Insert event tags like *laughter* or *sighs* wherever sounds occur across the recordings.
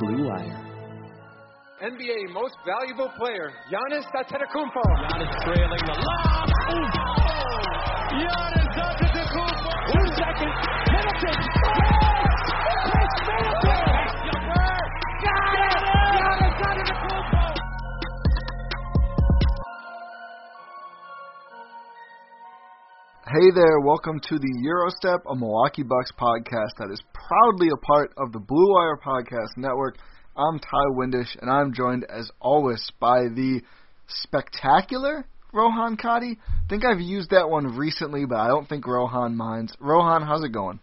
Blue Wire. NBA Most Valuable Player, Giannis Antetokounmpo. Giannis trailing the lob. Giannis Hey there, welcome to the Gyro Step, a Milwaukee Bucks podcast that is proudly a part of the Blue Wire Podcast Network. I'm Ti Windisch, and I'm joined as always by the spectacular Rohan Kadi. I think I've used that one recently, but I don't think Rohan minds. Rohan, how's it going?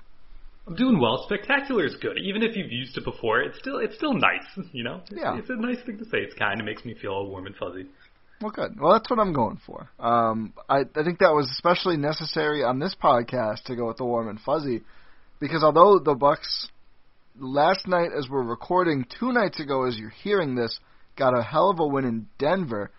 I'm doing well. Spectacular is good. Even if you've used it before, it's still it's still nice. *laughs* You know, it's, Yeah. it's a nice thing to say. It's kind of makes me feel all warm and fuzzy. Well, good. Well, that's what I'm going for. Um, I, I think that was especially necessary on this podcast to go with the warm and fuzzy, because although the Bucks last night, as we're recording, two nights ago, as you're hearing this, got a hell of a win in Denver,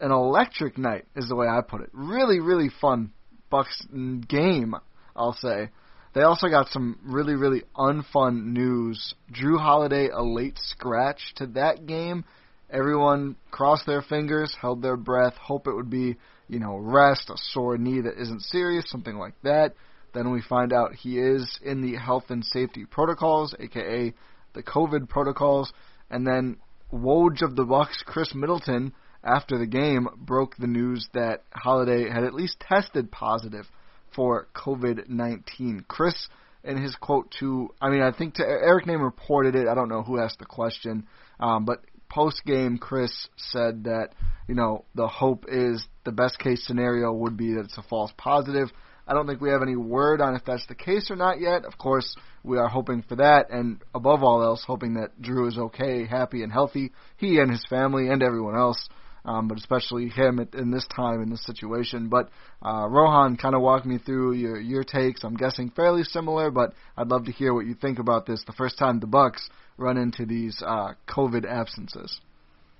an electric night is the way I put it. Really, really fun Bucks game, I'll say. They also got some really, really unfun news. Jrue Holiday a late scratch to that game. Everyone crossed their fingers, held their breath, hope it would be, you know, rest, a sore knee that isn't serious, something like that. Then we find out he is in the health and safety protocols, aka the COVID protocols. And then Woj of the Bucks, Khris Middleton, after the game, broke the news that Holiday had at least tested positive for COVID 19. Khris, in his quote to, I mean, I think to Eric Nehm reported it. I don't know who asked the question, um, but post game, Khris said that you know the hope is the best case scenario would be that it's a false positive. I don't think we have any word on if that's the case or not yet. Of course, we are hoping for that, and above all else, hoping that Jrue is okay, happy, and healthy. He and his family and everyone else, um, but especially him at, in this time in this situation. But uh, Rohan kind of walked me through your your takes. I'm guessing fairly similar, but I'd love to hear what you think about this. The first time the Bucks run into these uh, COVID absences.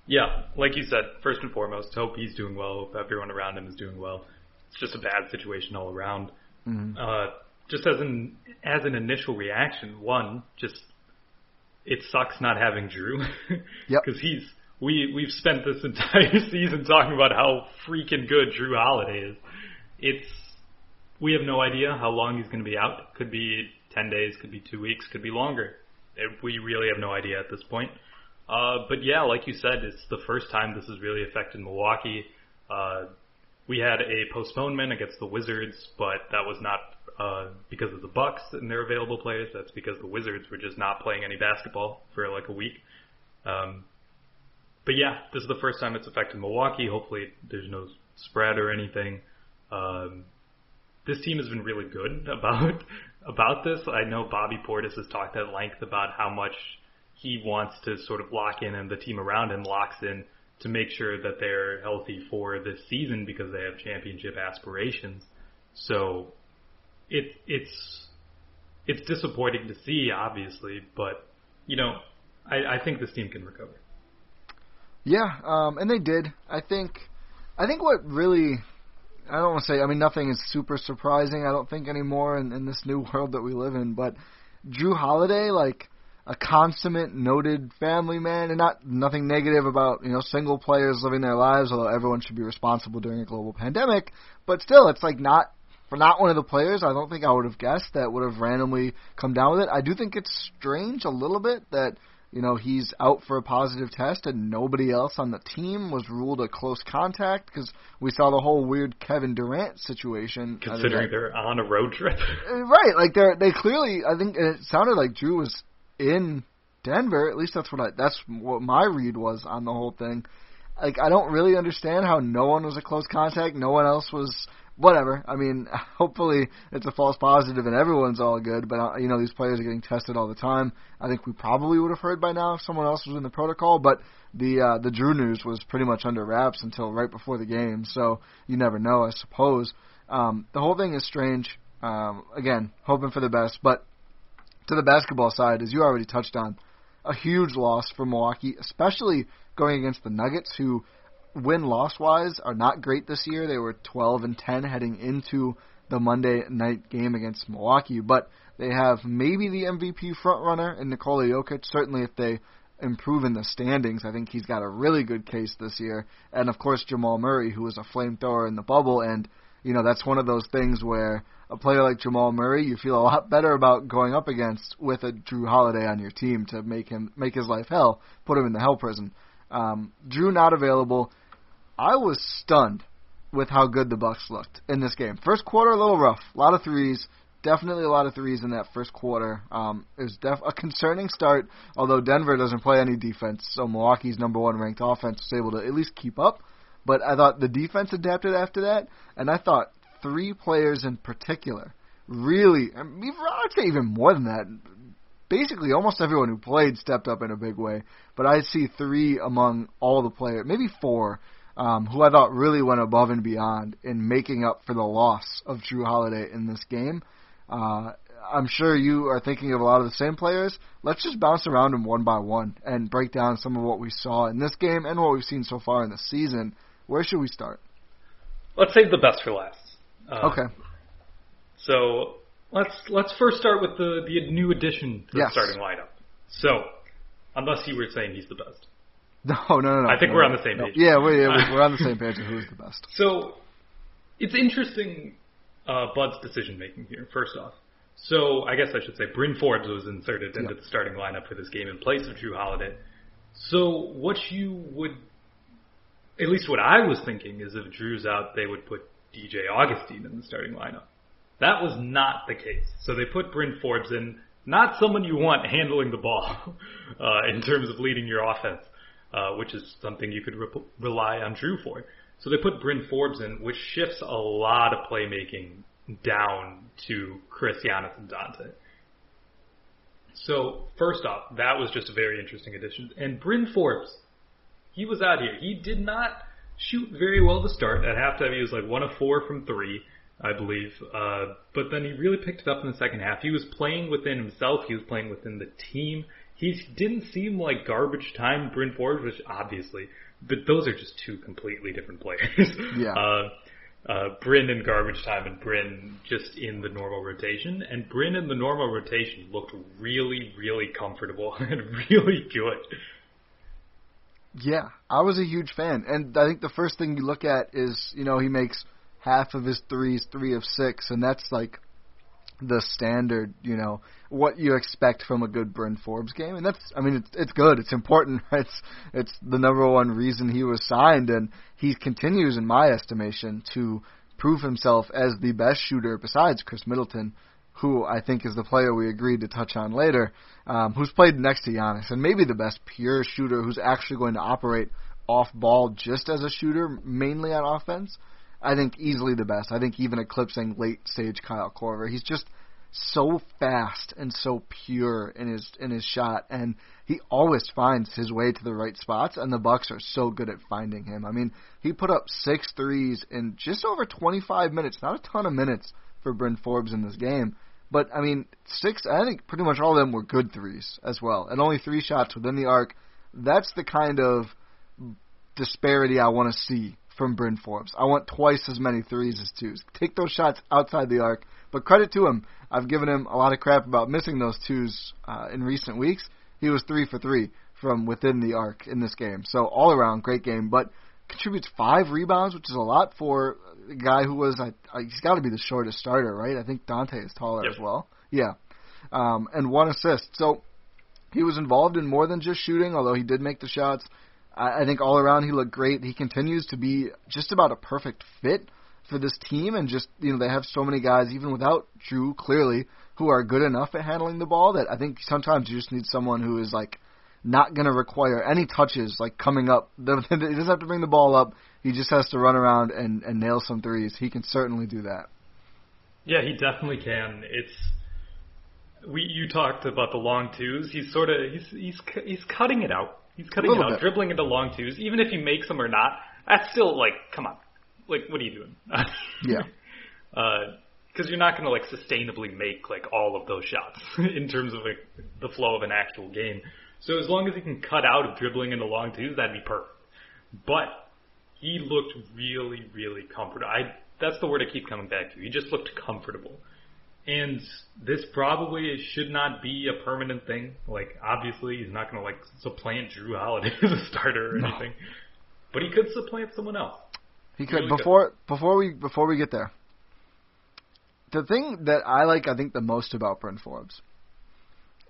Yeah, like you said, first and foremost, hope he's doing well. Hope everyone around him is doing well. It's just a bad situation all around. Uh, just as an as an initial reaction, one, just it sucks not having Jrue. *laughs* Yep. Because he's we we've spent this *laughs* entire season talking about how freaking good Jrue Holiday is. It's we have no idea how long he's going to be out. Could be ten days, could be two weeks, could be longer. We really have no idea at this point. Uh, but yeah, like you said, it's the first time this has really affected Milwaukee. Uh, we had a postponement against the Wizards, but that was not uh, because of the Bucks and their available players. That's because the Wizards were just not playing any basketball for like a week. Um, but yeah, this is the first time it's affected Milwaukee. Hopefully, there's no spread or anything. Um, this team has been really good *laughs* about about this. I know Bobby Portis has talked at length about how much he wants to sort of lock in, and the team around him locks in to make sure that they're healthy for this season because they have championship aspirations. So it it's it's disappointing to see, obviously, but you know, I, I think this team can recover. Yeah, um, and they did. I think. I think what really, I don't want to say. I mean, nothing is super surprising. I don't think anymore in, in this new *laughs* world that we live in. But Jrue Holiday, like a consummate, noted family man, and not nothing negative about you know single players living their lives. Although everyone should be responsible during a global pandemic, but still, it's like not for not one of the players. I don't think I would have guessed that would have randomly come down with it. I do think it's strange a little bit that you know, he's out for a positive test and nobody else on the team was ruled a close contact because we saw the whole weird Kevin Durant situation. Considering they're on a road trip. *laughs* Uh, right, like they're they clearly I think it sounded like Jrue was in Denver, at least that's what I that's what my read was on the whole thing. Like I don't really understand how no one was a close contact, no one else was whatever. I mean, *laughs* hopefully it's a false positive and everyone's all good. But uh, you know, these players are getting tested all the time. I think we probably would have heard by now if someone else was in the protocol. But the uh, the Jrue news was pretty much under wraps until right before the game, so you never know, I suppose. Um, the whole thing is strange. Um, again, hoping for the best, but to the basketball side, as you already touched on, a huge loss for Milwaukee, especially going against the Nuggets, who win loss wise are not great this year. They were 12 and 10 heading into the Monday night game against Milwaukee, but they have maybe the MVP front runner in Nikola Jokic. Certainly, if they improve in the standings, I think he's got a really good case this year. And of course, Jamal Murray, who was a flamethrower in the bubble, and you know that's one of those things where a player like Jamal Murray, you feel a lot better about going up against with a Jrue Holiday on your team to make him make his life hell, put him in the hell prison. Um, Jrue not available. I was stunned with how good the Bucks looked in this game. First quarter a little rough, a lot of threes, definitely a lot of threes in that first quarter. Um, it was def- a concerning start, although Denver doesn't play any defense, so Milwaukee's number one ranked offense was able to at least keep up. But I thought the defense adapted after that, and I thought three players in particular really, I mean, I'd say even more than that. Basically, almost everyone who played stepped up in a big way. But I see three among all the players, maybe four, um, who I thought really went above and beyond in making up for the loss of Jrue Holiday in this game. Uh, I'm sure you are thinking of a lot of the same players. Let's just bounce around them one by one and break down some of what we saw in this game and what we've seen so far in the season. Where should we start? Let's save the best for last. Uh, okay. So let's let's first start with the the new addition to yes. the starting lineup. So, unless you were saying he's the best. No, no, no, no. I think no, we're on the same page. Yeah, we're, yeah, we're on the same *laughs* page of who's the best. So, it's interesting, uh, Bud's decision making here. First off, so I guess I should say Bryn Forbes was inserted into Yep. the starting lineup for this game in place of Jrue Holiday. So, what you would, at least what I was thinking, is if Jrue's out, they would put DJ Augustin in the starting lineup. That was not the case. So they put Bryn Forbes in, not someone you want handling the ball *laughs* uh, in terms of leading your offense, uh, which is something you could re- rely on Jrue for. So they put Bryn Forbes in, which shifts a lot of playmaking down to Khris, Giannis, and Donte. So first off, that was just a very interesting addition. And Bryn Forbes, he was out here. He did not shoot very well to start. At halftime, he was like one of four from three, I believe. Uh, but then he really picked it up in the second half. He was playing within himself. He was playing within the team. He didn't seem like garbage time Bryn Forbes, which obviously, but those are just two completely different players. *laughs* Yeah. Uh, uh, Bryn in garbage time and Bryn just in the normal rotation. And Bryn in the normal rotation looked really, really comfortable *laughs* and really good. Yeah, I was a huge fan, and I think the first thing you look at is you know he makes half of his threes three of six, and that's like the standard, you know, what you expect from a good Bryn Forbes game, and that's I mean it's it's good, it's important, *laughs* it's it's the number one reason he was signed, and he continues in my estimation to prove himself as the best shooter besides Khris Middleton who I think is the player we agreed to touch on later, um, who's played next to Giannis, and maybe the best pure shooter who's actually going to operate off ball just as a shooter, mainly on offense. I think easily the best. I think even eclipsing late stage Kyle Korver. He's just so fast and so pure in his in his shot, and he always finds his way to the right spots. And the Bucks are so good at finding him. I mean, he put up six threes in just over 25 minutes. Not a ton of minutes for Bryn Forbes in this game. But I mean, six. I think pretty much all of them were good threes as well, and only three shots within the arc. That's the kind of disparity I want to see from Bryn Forbes. I want twice as many threes as twos. Take those shots outside the arc. But credit to him, I've given him a lot of crap about missing those twos uh, in recent weeks. He was three for three from within the arc in this game. So all around, great game. But contributes five rebounds, which is a lot for a guy who was I, I, he's got to be the shortest starter, right? I think Donte is taller Yep. as well. Yeah, um, and one assist. So he was involved in more than just shooting, although he did make the shots. I, I think all around he looked great. He continues to be just about a perfect fit for this team, and just you know they have so many guys, even without Jrue, clearly, who are good enough at handling the ball that I think sometimes you just need someone who is like not going to require any touches like coming up. *laughs* he doesn't have to bring the ball up. He just has to run around and, and nail some threes. He can certainly do that. Yeah, he definitely can. It's we. You talked about the long twos. He's sort of he's he's he's cutting it out. He's cutting it out, bit. dribbling into long twos. Even if he makes them or not, that's still like, come on, like what are you doing? *laughs* Yeah. *laughs* Uh, because you're not going to like sustainably make like all of those shots *laughs* in terms of like the flow of an actual game. So as long as he can cut out of dribbling into long twos, that'd be perfect. But he looked really, really comfortable. I that's the word I keep coming back to. He just looked comfortable. And this probably should not be a permanent thing. Like obviously he's not gonna like supplant Jrue Holiday as a starter or anything. But he could supplant someone else. He could Really before before we before we get there. The thing that I like, I think, the most about Bryn Forbes,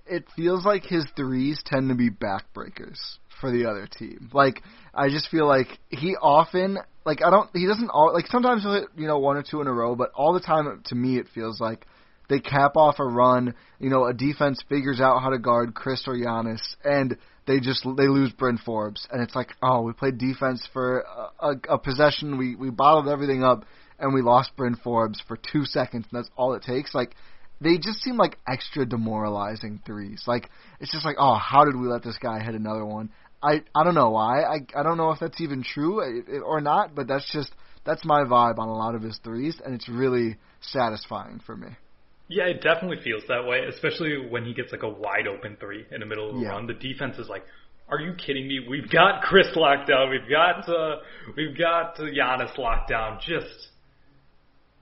it feels like his threes tend to be backbreakers for the other team. Like I just feel like he often, like I don't, he doesn't all like sometimes he'll hit you know one or two in a row, but all the time to me it feels like they cap off a run. You know, a defense figures out how to guard Khris or Giannis, and they just they lose Bryn Forbes, and it's like, oh, we played defense for a, a, a possession, we we bottled everything up, and we lost Bryn Forbes for two seconds, and that's all it takes. Like they just seem like extra demoralizing threes. Like it's just like, oh, how did we let this guy hit another one? I I don't know why. I I don't know if that's even true eh, eh, or not, but that's just that's my vibe on a lot of his threes, and it's really satisfying for me. Yeah, it definitely feels that way, especially when he gets like a wide open three in the middle of the Yeah. run. The defense is like, "Are you kidding me? We've got Khris locked down. We've got uh, we've got Giannis locked down. Just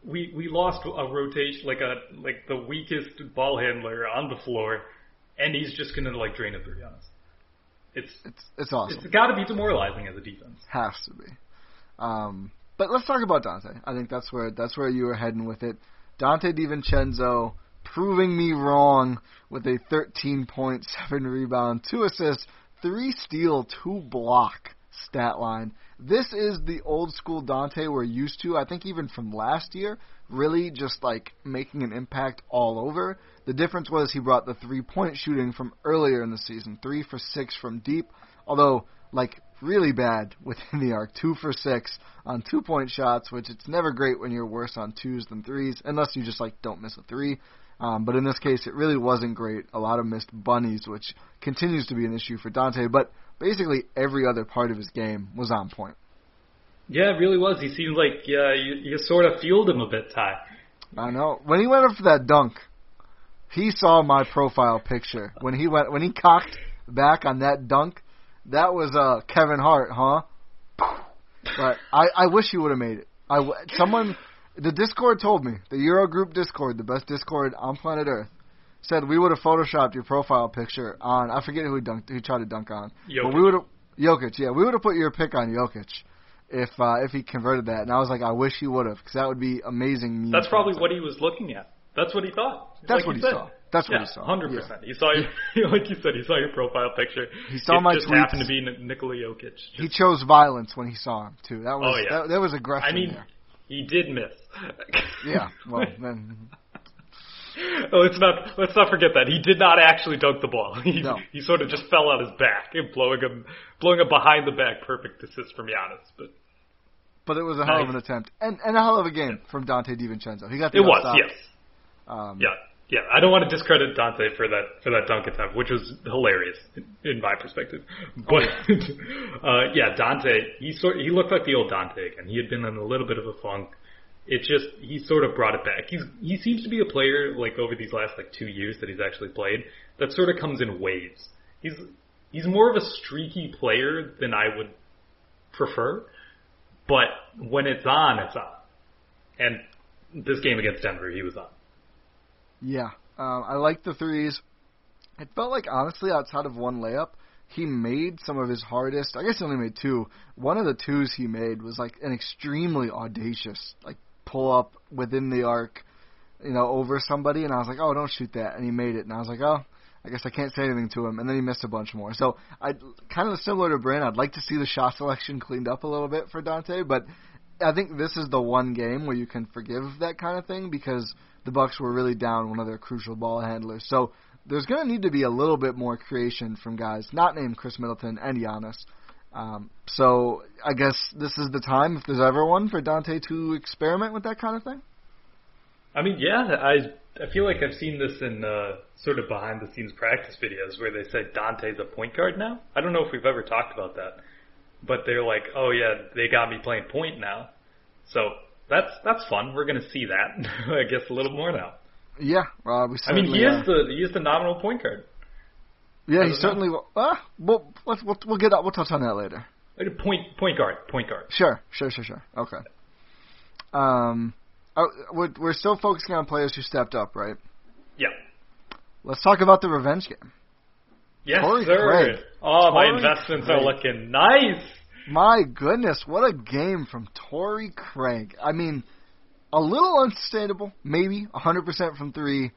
we we lost a rotation like a like the weakest ball handler on the floor, and he's just gonna like drain a three on us. It's It's it's awesome. it's got to be demoralizing as a defense. Has to be. Um, but let's talk about Donte. I think that's where that's where you were heading with it. Donte DiVincenzo proving me wrong with a 13.7 rebound, two assists, three steal, two block stat line. This is the old school Donte we're used to. I think even from last year, really just like making an impact all over. The difference was he brought the three point shooting from earlier in the season, three for six from deep. Although like really bad within the arc, two for six on two point shots, which it's never great when you're worse on twos than threes, unless you just like don't miss a three. Um, but in this case, it really wasn't great. A lot of missed bunnies, which continues to be an issue for Donte. But basically, every other part of his game was on point. Yeah, it really was. He seemed like yeah, you, you sort of fueled him a bit, Ti. I know when he went up for that dunk, he saw my profile picture when he went when he cocked back on that dunk. That was uh Kevin Hart, huh? But I I wish he would have made it. I w- someone the Discord told me the Gyro Group Discord, the best Discord on planet Earth, said we would have photoshopped your profile picture on I forget who he dunked who tried to dunk on, but we would have Jokic. Yeah, we would have put your pick on Jokic if uh, if he converted that. And I was like, I wish he would have because that would be amazing. That's probably content. what he was looking at. That's what he thought. That's like what he said. saw. That's what yeah, he saw. Hundred Yeah. percent. He saw your, *laughs* *laughs* like you said, he saw your profile picture. He saw it my just tweets. happened to be Nikola Jokic. He chose violence when he saw him too. That was Oh, yeah. that, there was aggression I mean, there. he did miss. *laughs* Yeah, well then oh, let's not let's not forget that he did not actually dunk the ball. He No. he sort of just fell on his back and blowing him blowing a behind the back perfect assist from Giannis. But but it was a hell of an attempt and and a hell of a game from Donte DiVincenzo. He got the it was outside. yes, Um, yeah. Yeah, I don't want to discredit Donte for that for that dunk attempt, which was hilarious in, my perspective. But *laughs* uh, yeah, Donte, he sort he looked like the old Donte again. He had been in a little bit of a funk. It just he sort of brought it back. He's he seems to be a player like over these last like two years that he's actually played that sort of comes in waves. He's he's more of a streaky player than I would prefer, but when it's on, it's on. And this game against Denver, he was on. Yeah, um, I like the threes. It felt like honestly, outside of one layup, he made some of his hardest. I guess he only made two. One of the twos he made was like an extremely audacious, like pull up within the arc, you know, over somebody, and I was like, oh, don't shoot that, and he made it, and I was like, oh. I guess I can't say anything to him, and then he missed a bunch more. So I kind of similar to Bryn. I'd like to see the shot selection cleaned up a little bit for Donte, but I think this is the one game where you can forgive that kind of thing because the Bucks were really down one of their crucial ball handlers. So there's going to need to be a little bit more creation from guys not named Khris Middleton and Giannis. Um, so I guess this is the time, if there's ever one, for Donte to experiment with that kind of thing. I mean, yeah, I I feel like I've seen this in uh, sort of behind the scenes practice videos where they say Donte's a point guard now. I don't know if we've ever talked about that, but they're like, oh yeah, they got me playing point now. So that's that's fun. We're gonna see that, *laughs* I guess, a little more now. Yeah, uh, we I mean, he are. is the he is the nominal point guard. Yeah, he certainly. Will. Uh, we'll, we'll we'll get that. We'll touch on that later. Point point guard, point guard. Sure, sure, sure, sure. Okay. Um, oh, we're we're still focusing on players who stepped up, right? Yeah. Let's talk about the revenge game. Yes, Torrey sir. Craig. Oh, my Torrey investments are looking nice. My goodness, what a game from Torrey Craig. I mean, a little unsustainable, maybe 100% from three.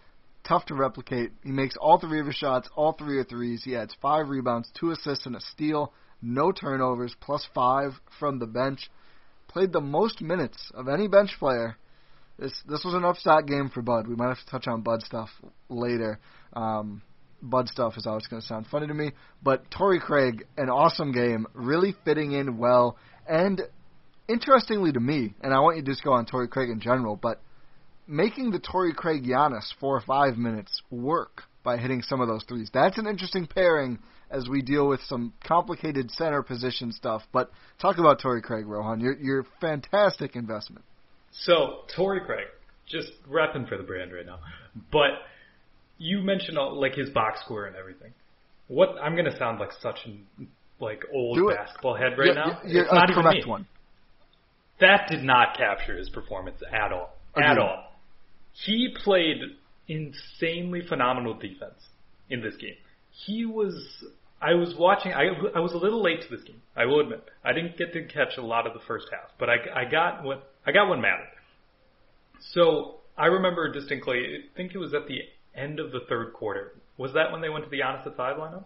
Tough to replicate. He makes all three of his shots, all three are threes. He adds five rebounds, two assists, and a steal. No turnovers, plus five from the bench. Played the most minutes of any bench player. This this was an upset game for Bud. We might have to touch on Bud stuff later. Um, Bud stuff is always going to sound funny to me. But Torrey Craig, an awesome game, really fitting in well. And interestingly to me, and I want you to just go on Torrey Craig in general, but making the Torrey Craig Giannis four or five minutes work by hitting some of those threes. That's an interesting pairing as we deal with some complicated center position stuff. But talk about Torrey Craig, Rohan. You're, you're fantastic investment. So, Torrey Craig, just repping for the brand right now. But you mentioned all, like his box score and everything. What I'm gonna sound like such an like old Do it. basketball head right You're- now. You're it's a not even me. one. That did not capture his performance at all. At Agreed. all. He played insanely phenomenal defense in this game. He was. I was watching. I, I was a little late to this game. I will admit. I didn't get to catch a lot of the first half, but I, I got what I got what mattered. So I remember distinctly. I think it was at the end of the third quarter. Was that when they went to the at five lineup?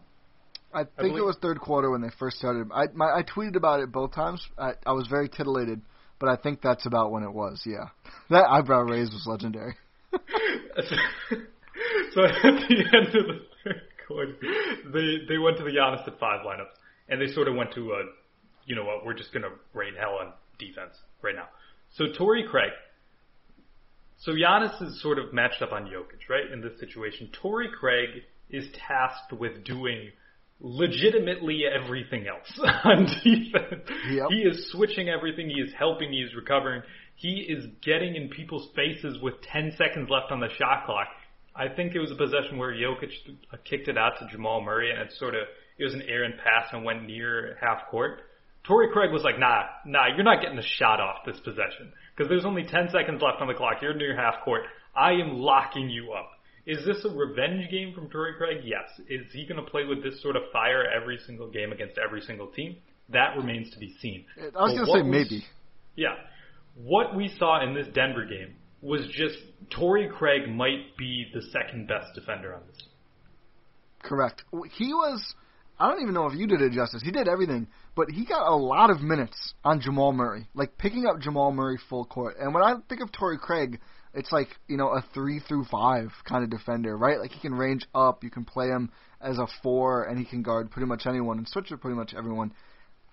I think believe- it was third quarter when they first started. I my, I tweeted about it both times. I, I was very titillated, but I think that's about when it was. Yeah, *laughs* that eyebrow raise was legendary. *laughs* *laughs* so at the end of the third quarter, they they went to the Giannis at five lineup, and they sort of went to a, you know what, we're just gonna rain hell on defense right now. So Torrey Craig. So Giannis is sort of matched up on Jokic, right? In this situation, Torrey Craig is tasked with doing legitimately everything else *laughs* on defense. Yep. He is switching everything. He is helping. He is recovering. He is getting in people's faces with 10 seconds left on the shot clock. I think it was a possession where Jokic kicked it out to Jamal Murray, and it sort of it was an errant pass and went near half court. Torrey Craig was like, "Nah, nah, you're not getting a shot off this possession because there's only 10 seconds left on the clock. You're near half court. I am locking you up." Is this a revenge game from Torrey Craig? Yes. Is he going to play with this sort of fire every single game against every single team? That remains to be seen. I was going to say maybe. yeah. What we saw in this Denver game was just Torrey Craig might be the second best defender on this. Correct. He was. I don't even know if you did it justice. He did everything, but he got a lot of minutes on Jamal Murray, like picking up Jamal Murray full court. And when I think of Torrey Craig, it's like you know a three through five kind of defender, right? Like he can range up, you can play him as a four, and he can guard pretty much anyone and switch with pretty much everyone.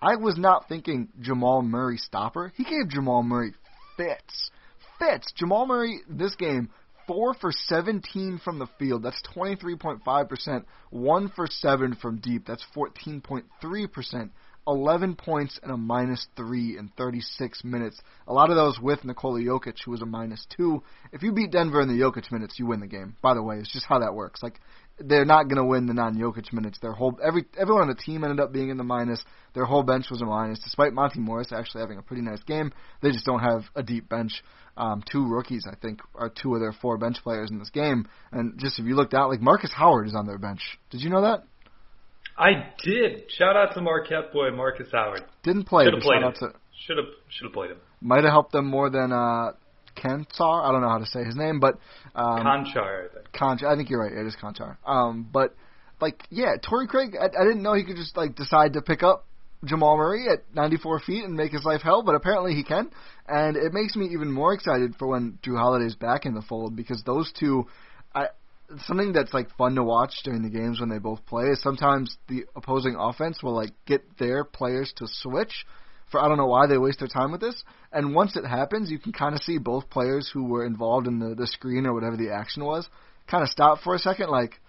I was not thinking Jamal Murray stopper. He gave Jamal Murray fits, fits. Jamal Murray this game four for 17 from the field. That's 23.5%. One for seven from deep. That's 14.3%. 11 points and a minus three in 36 minutes. A lot of those with Nikola Jokic, who was a minus two. If you beat Denver in the Jokic minutes, you win the game. By the way, it's just how that works. Like they're not going to win the non-Jokic minutes. Their whole every everyone on the team ended up being in the minus. Their whole bench was a minus, despite Monte Morris actually having a pretty nice game. They just don't have a deep bench. Um, two rookies, I think, are two of their four bench players in this game. And just if you looked out, like Marcus Howard is on their bench. Did you know that? I did. Shout out to Marquette boy Marcus Howard. Didn't play. Should have played him. Should have should have played him. might have helped them more than uh Kantar. I don't know how to say his name, but um, Conchar, I think. Conchar. I think you're right. It is Conchar. Um, but like, yeah, Torrey Craig. I, I didn't know he could just like decide to pick up Jamal Murray at 94 feet and make his life hell, but apparently he can. And it makes me even more excited for when Jrue Holiday's back in the fold because those two, I something that's like fun to watch during the games when they both play is sometimes the opposing offense will like get their players to switch. For I don't know why they waste their time with this. And once it happens, you can kind of see both players who were involved in the the screen or whatever the action was kind of stop for a second, like.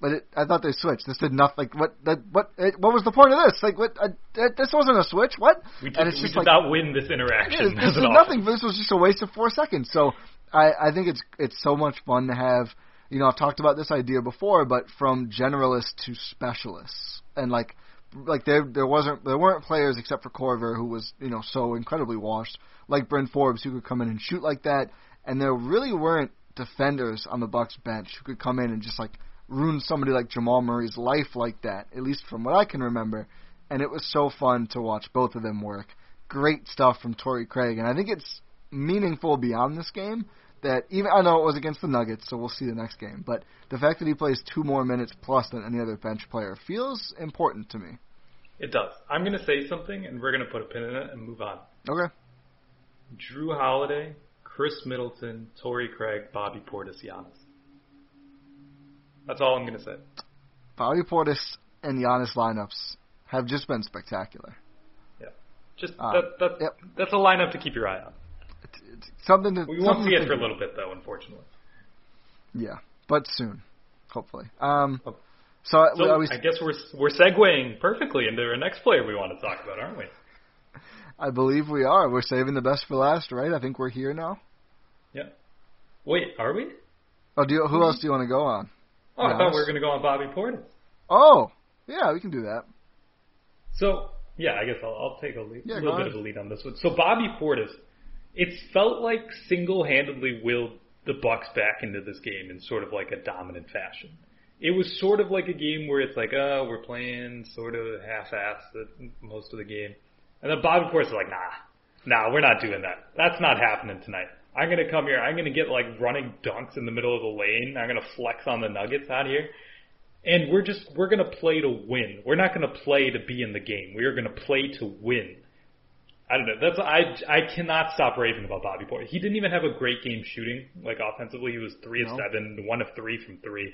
But it, I thought they switched. This did nothing. Like what? That, what? It, what was the point of this? Like what? Uh, it, this wasn't a switch. What? We did, and it's we just did like not win this yeah, interaction. this as is nothing. This was just a waste of four seconds. So I, I think it's it's so much fun to have. You know, I've talked about this idea before, but from generalists to specialists, and like like there there wasn't there weren't players except for Korver who was you know so incredibly washed, like Bryn Forbes who could come in and shoot like that, and there really weren't defenders on the Bucks bench who could come in and just like ruin somebody like Jamal Murray's life like that, at least from what I can remember. And it was so fun to watch both of them work. Great stuff from Torrey Craig, and I think it's meaningful beyond this game that even I know it was against the Nuggets, so we'll see the next game. But the fact that he plays two more minutes plus than any other bench player feels important to me. It does. I'm going to say something, and we're going to put a pin in it and move on. Okay. Jrue Holiday, Khris Middleton, Torrey Craig, Bobby Portis, Giannis. That's all I'm going to say. Bobby Portis and Giannis lineups have just been spectacular. Yeah. Just Uh, that, that, yep. that's a lineup to keep your eye on. Something to We won't see it for a little bit, though, unfortunately. Yeah, but soon, hopefully. Um, Oh. so, So I, was, I guess we're we're segueing perfectly into our next player we want to talk about, aren't we? *laughs* I believe we are. We're saving the best for last, right? I think we're here now. Yeah. Wait, are we? Oh, do you, who else do you want to go on? Oh, I thought we were going to go on Bobby Portis. Oh, yeah, we can do that. So yeah, I guess I'll, I'll take a lead, Yeah, little bit of a lead on this one. So Bobby Portis, it's felt like single-handedly willed the Bucks back into this game in sort of like a dominant fashion. It was sort of like a game where it's like, oh, we're playing sort of half-assed most of the game, and then Bobby Portis, is like, nah, nah, we're not doing that. That's not happening tonight. I'm gonna come here. I'm gonna get like running dunks in the middle of the lane. I'm gonna flex on the Nuggets out here and we're just we're to play to win. We're not to play to be in the game. We are to play to win. I don't know. That's I I cannot stop raving about Bobby Portis. He didn't even have a great game shooting, like offensively. He was three of No. seven, one of three from three.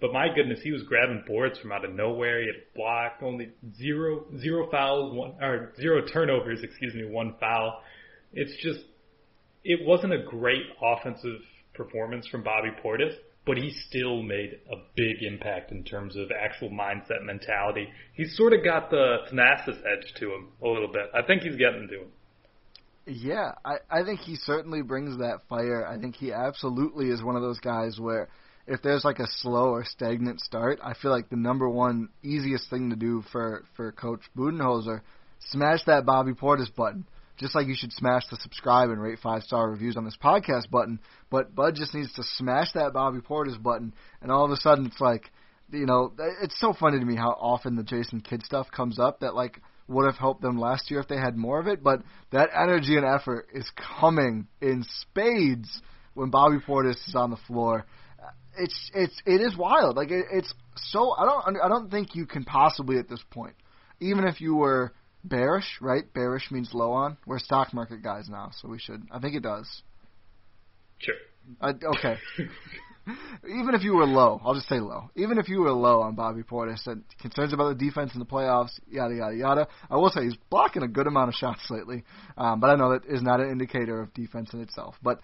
But my goodness, he was grabbing boards from out of nowhere. He had a block, only zero zero fouls, one or zero turnovers. Excuse me, one foul. It's just it wasn't a great offensive performance from Bobby Portis, but he still made a big impact in terms of actual mindset mentality. He's sort of got the Thanasis edge to him a little bit. I think he's getting to him. Yeah, I, I think he certainly brings that fire. I think he absolutely is one of those guys where if there's like a slow or stagnant start, I feel like the number one easiest thing to do for, for Coach Budenholzer, smash that Bobby Portis button. Just like you should smash the subscribe and rate five star reviews on this podcast button, but Bud just needs to smash that Bobby Portis button, and all of a sudden it's like, you know, it's so funny to me how often the Jason Kidd stuff comes up that like would have helped them last year if they had more of it, but that energy and effort is coming in spades when Bobby Portis is on the floor. It's it's it is wild. Like it, it's so I don't I don't think you can possibly at this point, even if you were bearish, right? Bearish means low on. We're stock market guys now, so we should. I think it does. Sure. I, okay. *laughs* Even if you were low, I'll just say low. Even if you were low on Bobby Portis and concerns about the defense in the playoffs, yada yada yada. I will say he's blocking a good amount of shots lately, um, but I know that is not an indicator of defense in itself. But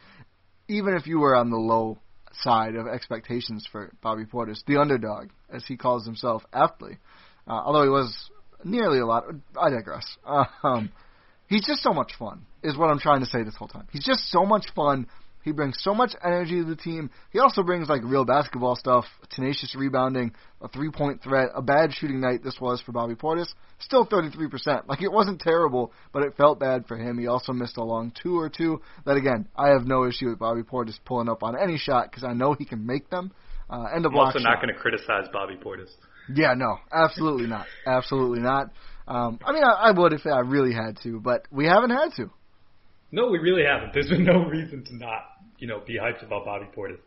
even if you were on the low side of expectations for Bobby Portis, the underdog, as he calls himself aptly, uh, although he was nearly a lot. I digress. *laughs* Um, he's just so much fun, is what I'm trying to say this whole time. He's just so much fun. He brings so much energy to the team. He also brings like real basketball stuff, tenacious rebounding, a three-point threat. A bad shooting night this was for Bobby Portis. Still 33%. Like it wasn't terrible, but it felt bad for him. He also missed a long two or two. That again, I have no issue with Bobby Portis pulling up on any shot because I know he can make them. Uh, and a I'm also not going to criticize Bobby Portis. Yeah, no, absolutely not. Absolutely not. Um, I mean, I, I would if I really had to, but we haven't had to. No, we really haven't. There's been no reason to not, you know, be hyped about Bobby Portis.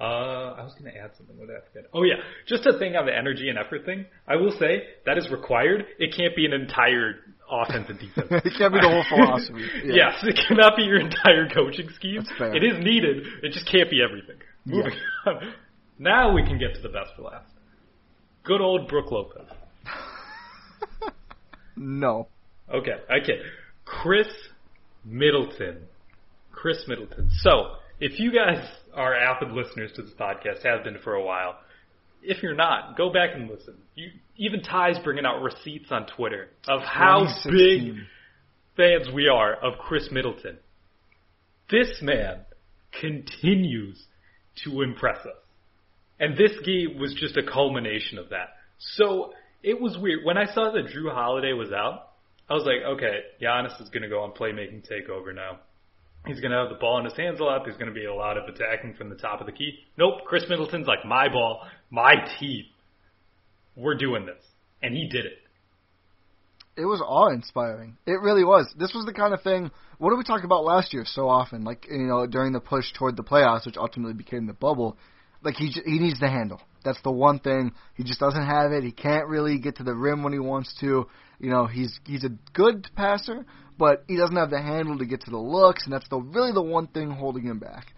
Uh, I was going to add something. What did I forget? Oh yeah, just a thing on the energy and effort thing. I will say that is required. It can't be an entire offense and defense. *laughs* It can't be the whole *laughs* philosophy. Yeah. Yes, it cannot be your entire coaching scheme. It is needed. It just can't be everything. Yeah. Moving *laughs* on. Now we can get to the best for last. Good old Brooke Lopez. *laughs* No. Okay, okay. Khris Middleton. Khris Middleton. So, if you guys are avid listeners to this podcast, have been for a while, if you're not, go back and listen. You, even Ti's bringing out receipts on Twitter of how big fans we are of Khris Middleton. This man continues to impress us. And this game was just a culmination of that. So it was weird. When I saw that Jrue Holiday was out, I was like, okay, Giannis is going to go on playmaking takeover now. He's going to have the ball in his hands a lot. There's going to be a lot of attacking from the top of the key. Nope, Khris Middleton's like, my ball, my team. We're doing this. And he did it. It was awe-inspiring. It really was. This was the kind of thing. What did we talk about last year so often? Like you know, during the push toward the playoffs, which ultimately became the bubble. Like he he needs the handle. That's the one thing he just doesn't have it. He can't really get to the rim when he wants to. You know, he's he's a good passer, but he doesn't have the handle to get to the looks, and that's the really the one thing holding him back.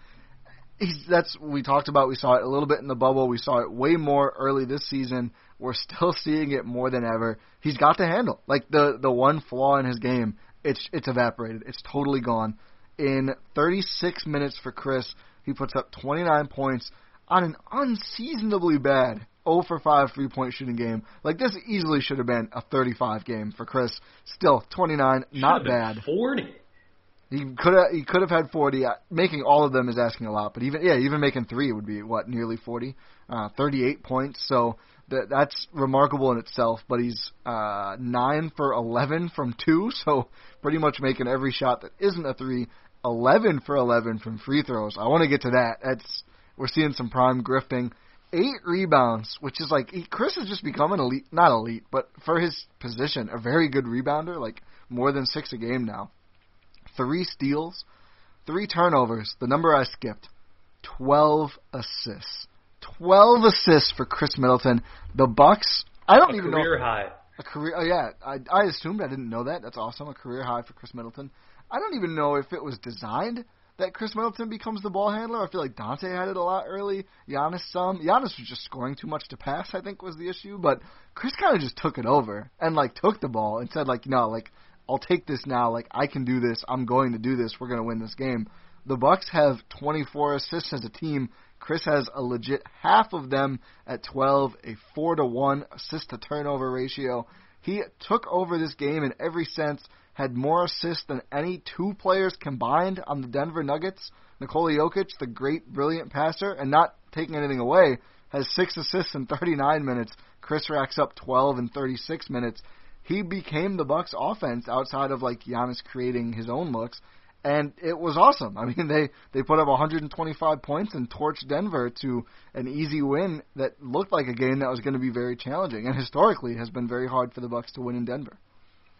He's that's we talked about. We saw it a little bit in the bubble. We saw it way more early this season. We're still *laughs* seeing it more than ever. He's got the handle. Like the the one flaw in his game, it's it's evaporated. It's totally gone. In 36 minutes for Khris, he puts up 29 points on an unseasonably bad 0 for 5 three point shooting game. Like this easily should have been a 35 game for Khris. Still 29, not Should've been bad. 40. He could have he could have had 40. Uh, Making all of them is asking a lot, but even yeah, even making three would be what nearly 40. Uh, 38 points, so that that's remarkable in itself. But he's uh, nine for 11 from two, *laughs* so pretty much making every shot that isn't a three. 11 for 11 from free throws. I want to get to that. That's we're seeing some prime grifting. Eight rebounds, which is like he, Khris has just become an elite, not elite, but for his position, a very good rebounder. Like more than six a game now three steals, three turnovers, the number I skipped, 12 assists. 12 assists for Khris Middleton. The Bucks, I don't A even career know high. a career. Oh yeah, I I assumed I didn't know that. That's awesome. A career high for Khris Middleton. I don't even know if it was designed that Khris Middleton becomes the ball handler. I feel like Donte had it a lot early. Giannis some. Giannis was just scoring too much to pass. I think was the issue. But Khris kind of just took it over and like took the ball and said like no like I'll take this now. Like I can do this. I'm going to do this. We're to win this game. The Bucks have 24 assists as a team. Khris has a legit half of them at 12, a 4 to 1 assist to turnover ratio. He took over this game in every sense, had more assists than any two players combined on the Denver Nuggets. Nikola Jokic, the great, brilliant passer, and not taking anything away, has six assists in 39 minutes. Khris racks up 12 in 36 minutes. He became the Bucks offense outside of like Giannis creating his own looks and it was awesome. *laughs* I mean, they they put up 125 points and torched Denver to an easy win that looked like a game that was going to be very challenging, and historically has been very hard for the Bucks to win in Denver.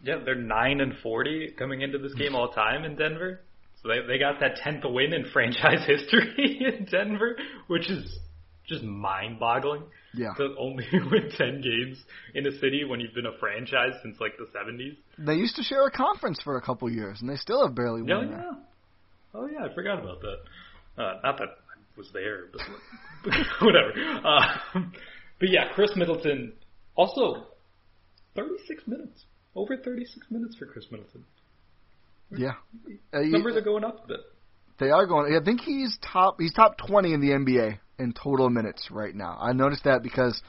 Yeah, they're nine and forty coming into this game all time in Denver. So they they got that tenth win in franchise *laughs* history in Denver, which is just mind boggling. Yeah. To only *laughs* win ten games in a city when you've been a franchise since like the seventies. They used to share a conference for a couple years, and they still have barely Yeah, won. yeah. there. Oh yeah, I forgot about that. Uh, not that I was there, but *laughs* whatever. Uh, but yeah, Khris Middleton also thirty six minutes. Over thirty six minutes for Khris Middleton. Yeah. Uh, Numbers are going up a bit. They are going. I think he's top. He's top 20 in the NBA in total minutes right now. I noticed that because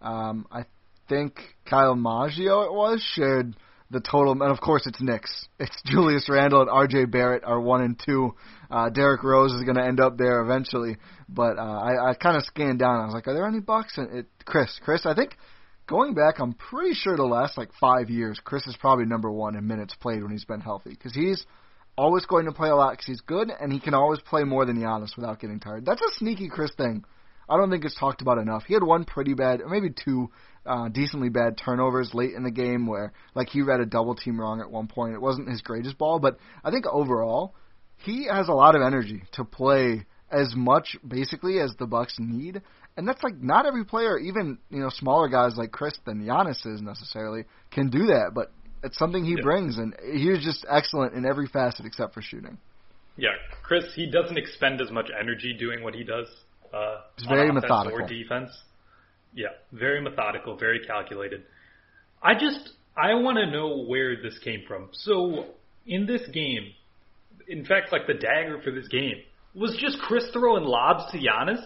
um, I think Kyle Maggio it was shared the total, and of course it's Knicks. It's *laughs* Julius Randle and R.J. Barrett are one and two. Uh, Derrick Rose is going to end up there eventually, but uh, I, I kind of scanned down. I was like, are there any Bucks? And it, Khris, Khris, I think going back, I'm pretty sure the last like five years, Khris is probably number one in minutes played when he's been healthy because he's always going to play a lot because he's good and he can always play more than Giannis without getting tired. That's a sneaky Khris thing. I don't think it's talked about enough. He had one pretty bad, or maybe two uh, decently bad turnovers late in the game where, like, he read a double team wrong at one point. It wasn't his greatest ball, but I think overall, he has a lot of energy to play as much basically as the Bucks need. And that's like not every player, even you know smaller guys like Khris than Giannis is necessarily, can do that. But it's something he Yeah. brings, and he was just excellent in every facet except for shooting. Yeah, Khris, he doesn't expend as much energy doing what he does. Uh, He's very methodical. Or defense. Yeah, very methodical, very calculated. I just, I want to know where this came from. So, in this game, in fact, like the dagger for this game was just Khris throwing lobs to Giannis.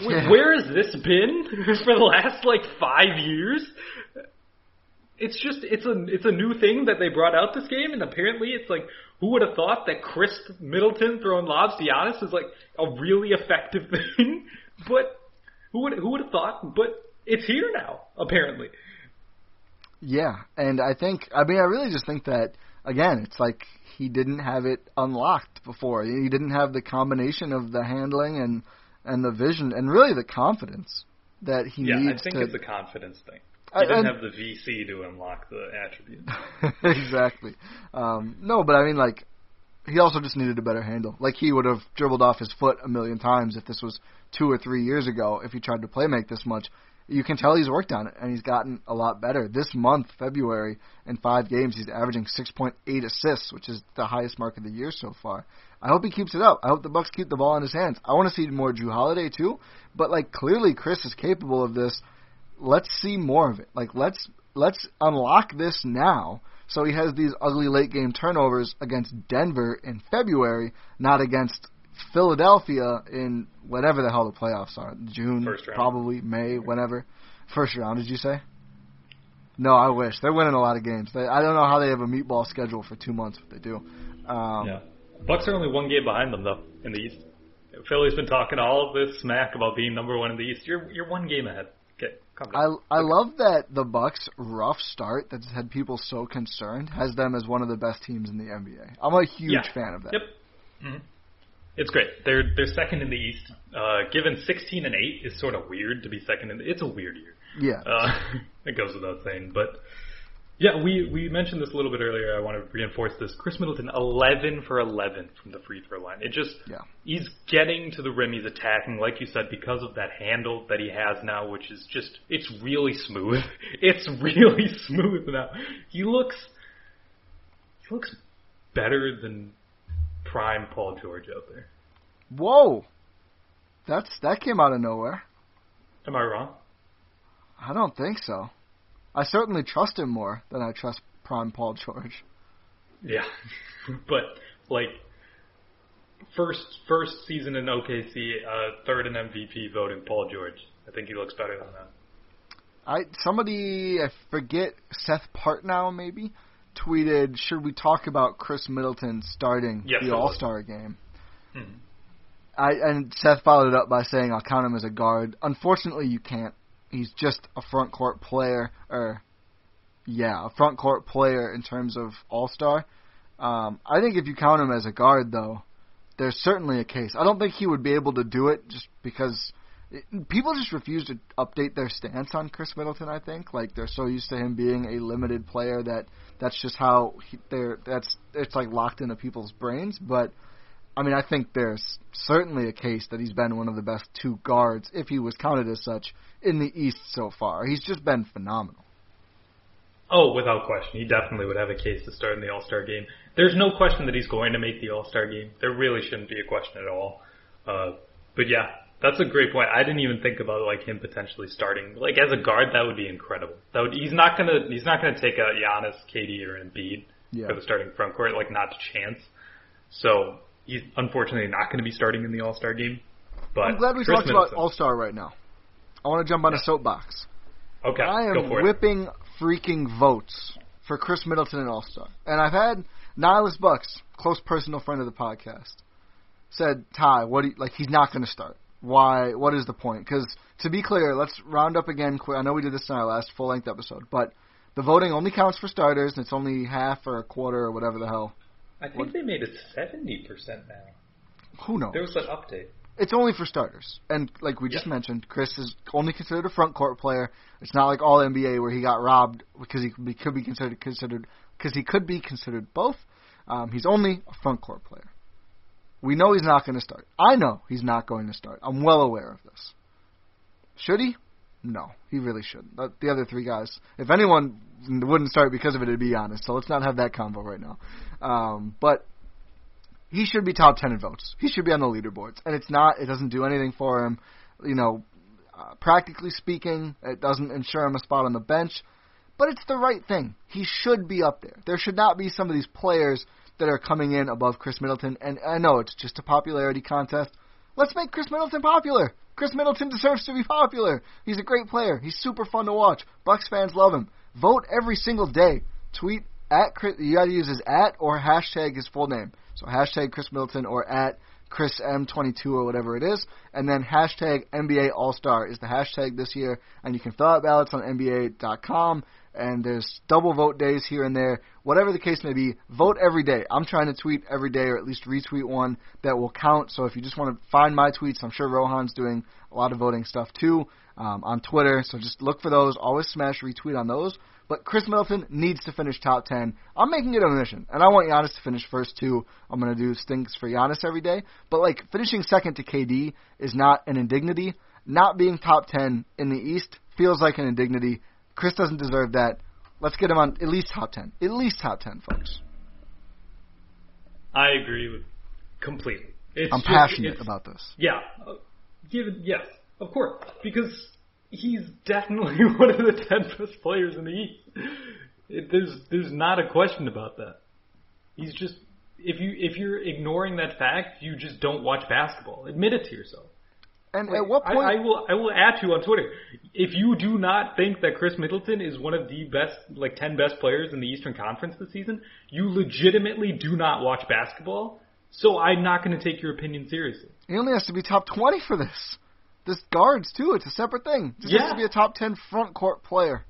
Yeah. *laughs* Where has this been *laughs* for the last like five years? It's just it's a it's a new thing that they brought out this game, and apparently it's like who would have thought that Khris Middleton throwing lobs to Giannis is like a really effective *laughs* thing? but who would who would have thought? But it's here now, apparently. Yeah, and I think I mean I really just think that again, it's like he didn't have it unlocked before. He didn't have the combination of the handling and and the vision and really the confidence that he needs. yeah, I think to it's a confidence thing. I- He didn't and- have the VC to unlock the attribute. *laughs* exactly. Um, no, but I mean, like, he also just needed a better handle. Like, he would have dribbled off his foot a million times if this was two or three years ago, if he tried to play make this much. You can tell he's worked on it, and he's gotten a lot better. This month, February, in five games, he's averaging 6.8 assists, which is the highest mark of the year so far. I hope he keeps it up. I hope the Bucks keep the ball in his hands. I want to see more Jrue Holiday too, but like clearly Khris is capable of this. Let's see more of it. Like let's let's unlock this now so he has these ugly late game turnovers against Denver in February, not against Philadelphia in whatever the hell the playoffs are. June, First round. probably May, whenever. First round, did you say? No, I wish. They're winning a lot of games. They, I don't know how they have a meatball schedule for two months, but they do. Um, yeah, Bucks are only one game behind them though in the East. Philly's been talking all of this smack about being number one in the East. You're you're one game ahead. Okay, calm down. I I love that the Bucks' rough start that's had people so concerned has them as one of the best teams in the NBA. I'm a huge Yeah. fan of that. Yep. hmm It's great. They're they're second in the East. Uh, given 16 and 8 is sort of weird to be second in. The, it's a weird year. Yeah. Uh, *laughs* it goes without saying, but yeah, we we mentioned this a little bit earlier. I want to reinforce this. Khris Middleton, 11 for 11 from the free throw line. It just Yeah. he's getting to the rim. He's attacking, like you said, because of that handle that he has now, which is just it's really smooth. *laughs* It's really *laughs* smooth now. He looks he looks better than prime Paul George out there. Whoa. That's that came out of nowhere. Am I wrong? I don't think so. I certainly trust him more than I trust Prime Paul George. Yeah, *laughs* but like first first season in OKC, uh, third in MVP voting Paul George. I think he looks better than that. I somebody I forget Seth Partnow maybe tweeted, "Should we talk about Khris Middleton starting Yes, the. All Star game?" Mhm. I and Seth followed it up by saying, "I'll count him as a guard." Unfortunately, you can't. He's just a front court player, or yeah, a front court player in terms of All Star. Um, I think if you count him as a guard, though, there's certainly a case. I don't think he would be able to do it just because it, people just refuse to update their stance on Khris Middleton. I think like they're so used to him being a limited player that that's just how he, they're that's it's like locked into people's brains. But I mean, I think there's certainly a case that he's been one of the best two guards, if he was counted as such, in the East so far. He's just been phenomenal. Oh, without question, he definitely would have a case to start in the All Star game. There's no question that he's going to make the All Star game. There really shouldn't be a question at all. Uh, but yeah, that's a great point. I didn't even think about like him potentially starting like as a guard. That would be incredible. That would he's not gonna he's not gonna take a Giannis, KD, or Embiid Yeah. for the starting front court. Like not a chance. So He's unfortunately not going to be starting in the All Star game. But I'm glad we Khris talked Middleton, about All Star right now. I want to jump on a soapbox. Okay, I go am for it. whipping freaking votes for Khris Middleton and All Star. And I've had Nihilus Bucks, close personal friend of the podcast, said, Ti, what do you, like he's not going to start. Why? What is the point? Because to be clear, let's round up again. I know we did this in our last full length episode, but the voting only counts for starters, and it's only half or a quarter or whatever the hell. I think they made it seventy percent now. Who knows? There was an update. It's only for starters. And like we just Yeah. mentioned, Khris is only considered a front court player. It's not like all NBA where he got robbed because he could be, could be considered considered because he could be considered both. Um, he's only a front court player. We know he's not going to start. I know he's not going to start. I'm well aware of this. Should he? No, he really shouldn't. The other three guys, if anyone wouldn't start because of it, it'd be honest. So let's not have that convo right now. Um, but he should be top 10 in votes. He should be on the leaderboards. And it's not, it doesn't do anything for him. You know, uh, practically speaking, it doesn't ensure him a spot on the bench. But it's the right thing. He should be up there. There should not be some of these players that are coming in above Khris Middleton. And I know it's just a popularity contest. Let's make Khris Middleton popular. Khris Middleton deserves to be popular. He's a great player. He's super fun to watch. Bucks fans love him. Vote every single day. Tweet at Khris. You got to use his at or hashtag his full name. So hashtag Khris Middleton or at Khris M22 or whatever it is, and then hashtag NBA All Star is the hashtag this year, and you can fill out ballots on NBA.com. And there's double vote days here and there. Whatever the case may be, vote every day. I'm trying to tweet every day or at least retweet one that will count. So if you just want to find my tweets, I'm sure Rohan's doing a lot of voting stuff too um, on Twitter. So just look for those. Always smash retweet on those. But Khris Middleton needs to finish top 10. I'm making it a mission. And I want Giannis to finish first, too. I'm going to do stinks for Giannis every day. But, like, finishing second to KD is not an indignity. Not being top 10 in the East feels like an indignity. Khris doesn't deserve that. Let's get him on at least top 10. At least top 10, folks. I agree with completely. It's I'm just- passionate about this. Yeah, uh, given yes, of course, because he's definitely *laughs* one of the ten best players in the East. It, there's there's not a question about that. He's just if you if you're ignoring that fact, you just don't watch basketball. Admit it to yourself. And at what point? I will I will at you on Twitter. If you do not think that Khris Middleton is one of the best like ten best players in the Eastern Conference this season, you legitimately do not watch basketball. So I'm not going to take your opinion seriously. He only has to be top 20 for this. This guards, too. It's a separate thing. Just has to be a top 10 front court player.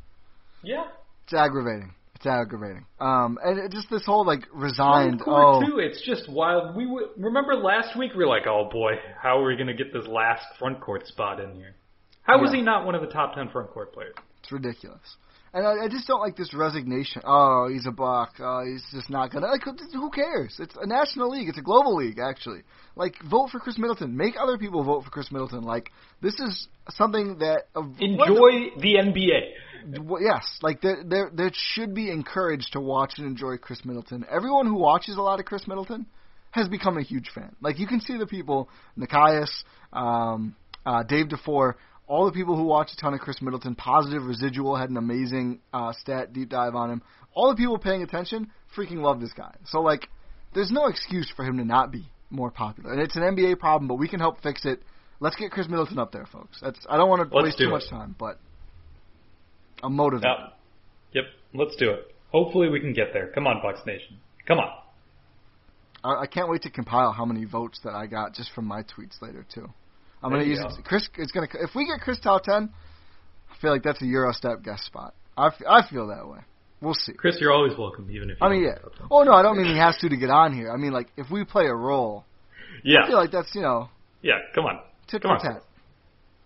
Yeah. It's aggravating. It's aggravating. Um, and it, just this whole like resigned. Oh, too. It's just wild. We w- remember last week we were like, oh boy, how are we going to get this last front court spot in here? How was he not one of the top ten front court players? it's ridiculous. And I, I just don't like this resignation. Oh, he's a buck. Oh, he's just not gonna. Like, who cares? It's a national league. It's a global league, actually. Like, vote for Khris Middleton. Make other people vote for Khris Middleton. Like, this is something that uh, Enjoy the NBA. Well, yes, like there, there, there should be encouraged to watch and enjoy Khris Middleton. Everyone who watches a lot of Khris Middleton has become a huge fan. Like you can see the people, Nikias, um, uh, Dave DeFore, all the people who watch a ton of Khris Middleton. Positive Residual had an amazing uh, stat deep dive on him. All the people paying attention freaking love this guy. So like, there's no excuse for him to not be more popular. And it's an NBA problem, but we can help fix it. Let's get Khris Middleton up there, folks. That's I don't want to Let's waste too it. much time, but I'm motivated. Yep. Let's do it. Hopefully we can get there. Come on, Bucks Nation. Come on. I, I can't wait to compile how many votes that I got just from my tweets later too. I'm gonna use go. Khris. It's gonna if we get Khris top ten, I feel like that's a Gyro Step guest spot. I, f- I feel that way. We'll see. Khris, you're always welcome, even if you I mean, yeah. get. Oh no, I don't mean he has to to get on here. I mean like if we play a role, Yeah. I feel like that's you know Yeah. Come on. tit Come on. tat.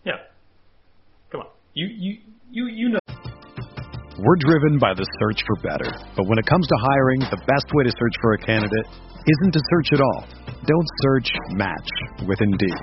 Yeah. Come on. You you you you know. We're driven by the search for better. But when it comes to hiring, the best way to search for a candidate isn't to search at all. Don't search, match with Indeed.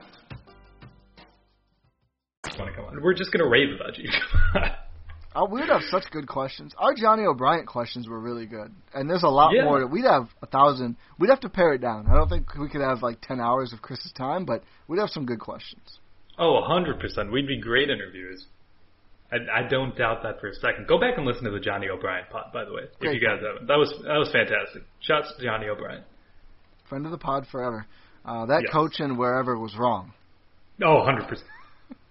Want to come on? We're just gonna rave about you. *laughs* Oh, we would have such good questions. Our Johnny O'Brien questions were really good, and there's a lot Yeah. more. We'd have a thousand. We'd have to pare it down. I don't think we could have like ten hours of Khris's time, but we'd have some good questions. oh, a hundred percent. We'd be great interviewers. I, I don't doubt that for a second. Go back and listen to the Johnny O'Brien pod, by the way, if Great you guys haven't. That was that was fantastic. Shouts to Johnny O'Brien. Friend of the pod forever. Uh, that Yes. coach in wherever was wrong. Oh, 100 percent.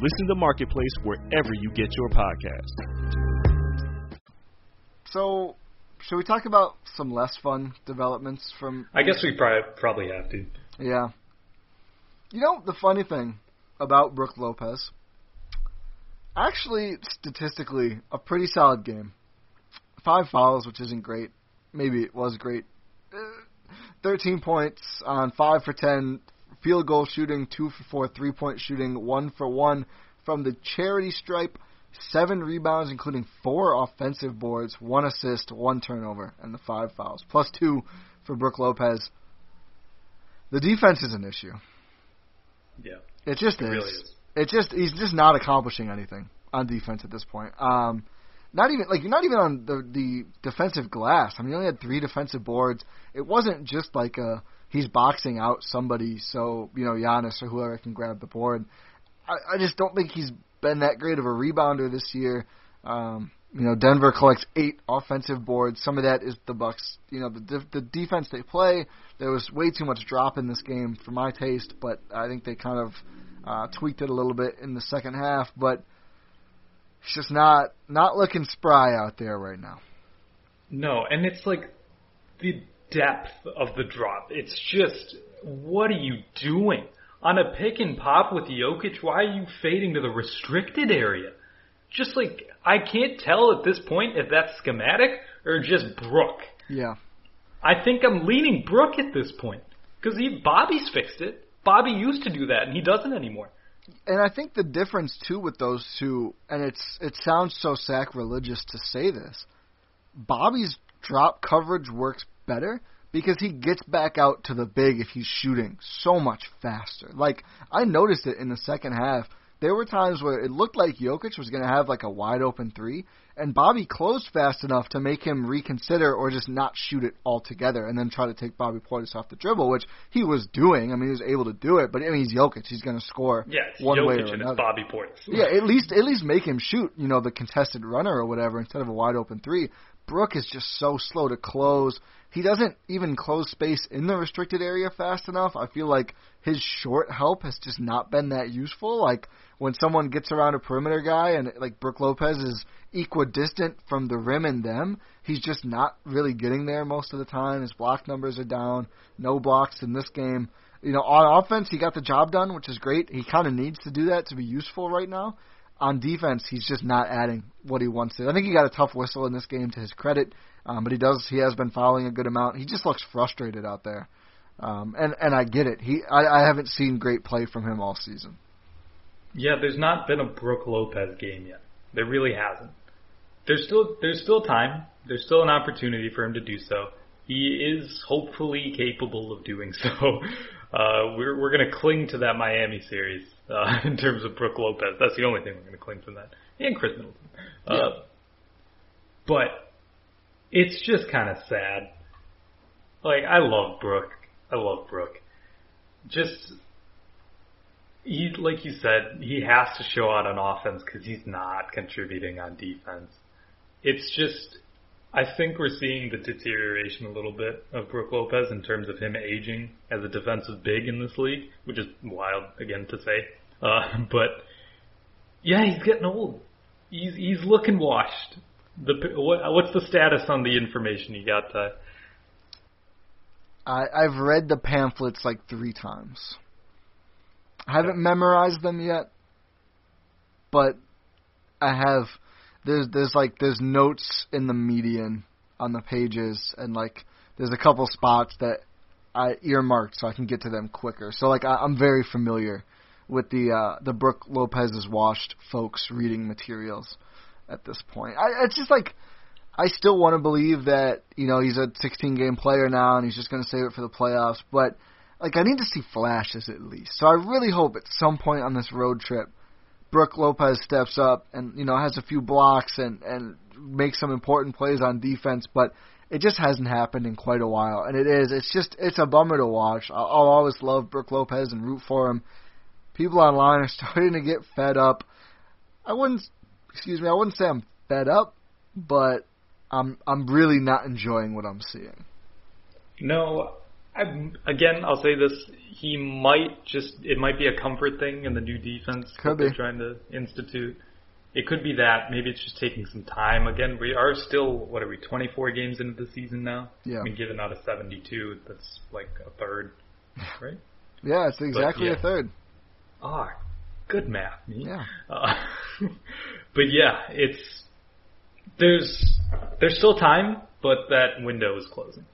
Listen to Marketplace wherever you get your podcasts. so, should we talk about some less fun developments from? I guess we probably probably have to. Yeah. You know the funny thing about Brook Lopez? Actually, statistically, a pretty solid game. Five fouls, which isn't great. Maybe it was great. Uh, Thirteen points on five for ten field goal shooting, two for four three point shooting, one for one from the charity stripe. Seven rebounds, including four offensive boards, one assist, one turnover, and the five fouls, plus two for Brook Lopez. The defense is an issue. Yeah, It just it is. really is. It just he's just not accomplishing anything on defense at this point. Um, not even like you're not even on the the defensive glass. I mean, he only had three defensive boards. It wasn't just like a he's boxing out somebody so you know Giannis or whoever can grab the board. I, I just don't think he's been that great of a rebounder this year. Um, you know, Denver collects eight offensive boards. Some of that is the Bucks. You know, the the defense they play. There was way too much drop in this game for my taste, but I think they kind of uh, tweaked it a little bit in the second half. But it's just not not looking spry out there right now. No, and it's like the depth of the drop. It's just, what are you doing? On a pick and pop with Jokic, why are you fading to the restricted area? Just like, I can't tell at this point if that's schematic or just Brook. Yeah. I think I'm leaning Brook at this point. Because Bobby's fixed it. Bobby used to do that, and he doesn't anymore. And I think the difference too with those two, and it's it sounds so sacrilegious to say this, Bobby's drop coverage works better because he gets back out to the big if he's shooting so much faster. Like I noticed it in the second half. There were times where it looked like Jokic was going to have like a wide open three, and Bobby closed fast enough to make him reconsider or just not shoot it altogether, and then try to take Bobby Portis off the dribble, which he was doing. I mean, he was able to do it, but I mean, he's Jokic; he's going to score Yeah, it's one way Jokic or and another. it's Bobby Portis. Yeah, at least at least make him shoot, you know, the contested runner or whatever instead of a wide open three. Brook is just so slow to close. He doesn't even close space in the restricted area fast enough. I feel like his short help has just not been that useful. Like when someone gets around a perimeter guy and like Brook Lopez is equidistant from the rim and them, he's just not really getting there most of the time. His block numbers are down. No blocks in this game. You know, on offense he got the job done, which is great. He kind of needs to do that to be useful right now on defense, he's just not adding what he wants to. I think he got a tough whistle in this game to his credit, um, but he does he has been fouling a good amount. He just looks frustrated out there, um, and and I get it. He I, I haven't seen great play from him all season. Yeah, there's not been a Brook Lopez game yet. There really hasn't. There's still there's still time. There's still an opportunity for him to do so. he is hopefully capable of doing *laughs* so. Uh, we're we're going to cling to that Miami series uh, *laughs* in terms of Brook Lopez. That's the only thing we're going to cling to that, and Khris Middleton. Uh, Yeah. But it's just kind of sad. Like I love Brook. I love Brook. Just he, like you said, he has to show out on offense because he's not contributing on defense. It's just, I think we're seeing the deterioration a little bit of Brook Lopez in terms of him aging as a defensive big in this league, which is wild again to say. Uh, *laughs* but yeah, he's getting old. He's he's looking washed. The what, what's the status on the information you got? Uh, I, I've read the pamphlets like three times. I haven't memorized them yet, but I have. There's there's like there's notes in the median on the pages, and like there's a couple spots that I earmarked so I can get to them quicker. So like I, I'm very familiar with the uh, the Brook Lopez's washed folks reading materials at this point. I, it's just like I still want to believe that you know he's a 16 game player now and he's just going to save it for the playoffs. But like I need to see flashes at least. So I really hope at some point on this road trip, Brook Lopez steps up and you know has a few blocks and and makes some important plays on defense. But it just hasn't happened in quite a while, and it is. It's just it's a bummer to watch. I'll, always love Brook Lopez and root for him. People online are *laughs* starting to get fed up. I wouldn't, excuse me, I wouldn't say I'm fed up, but I'm I'm really not enjoying what I'm seeing. No, I'm, again, I'll say this: he might just it might be a comfort thing in the new defense Could that they're trying to institute. It could be that maybe it's just taking some time. Again, we are still what are we 24 games into the season now? Yeah. I mean, given out of 72, that's like a third, *laughs* right? Yeah, it's exactly yeah. a third. Ah, good math, me. Yeah. Uh, *laughs* but yeah, it's there's there's still time, but that window is closing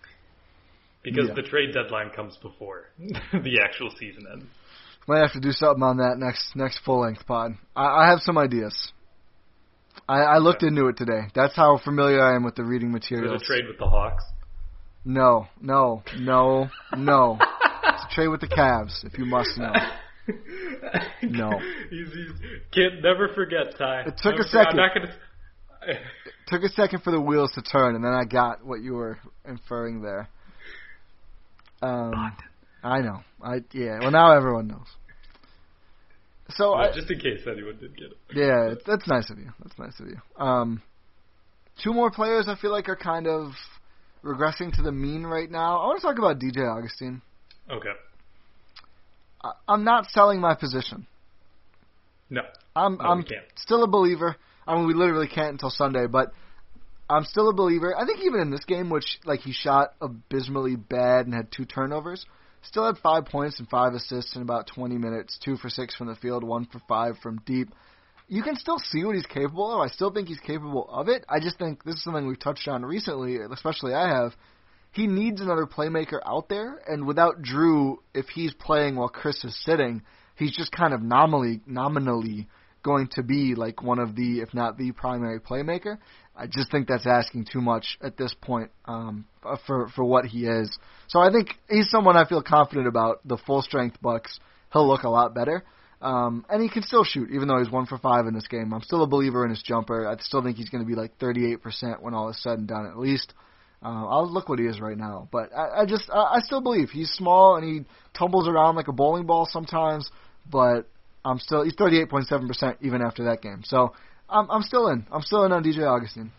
because Yeah. the trade deadline comes before *laughs* the actual season ends. Might have to do something on that next next full length pod. I, I have some ideas. I, I looked into it today. That's how familiar I am with the reading the trade with the Hawks. No, no, no, no. it's a trade with the Cavs, if you must know. *laughs* *laughs* No. he's, he's can't never forget Ti. It took Never a second. I'm not gonna. *laughs* Took a second for the wheels to turn, and then I got what you were inferring there. Um, I know. I yeah. Well, now everyone knows. So Well, I, just in case anyone did get it. Yeah, that's nice of you. That's nice of you. Um, two more players I feel like are kind of regressing to the mean right now. I want to talk about DJ Augustin. Okay. I'm not selling my position. No. I'm No, I'm still a believer. I mean, we literally can't until Sunday, but I'm still a believer. I think even in this game, which like he shot abysmally bad and had two turnovers, still had five points and five assists in about 20 minutes, two for six from the field, one for five from deep. You can still see what he's capable of. I still think he's capable of it. I just think this is something we've touched on recently, especially I have. He needs another playmaker out there, and without Jrue, if he's playing while Khris is sitting, he's just kind of nominally nominally going to be like one of the, if not the primary playmaker. I just think that's asking too much at this point um, for for what he is. So I think he's someone I feel confident about. The full strength Bucks, he'll look a lot better. Um, and he can still shoot, even though he's one for five in this game. I'm still a believer in his jumper. I still think he's going to be like 38% when all is said and done, at least. Uh, I'll look what he is right now, but I, I just I, I still believe he's small and he tumbles around like a bowling ball sometimes. But I'm still he's 38.7% even after that game. So I'm I'm still in. I'm still in on DJ Augustin.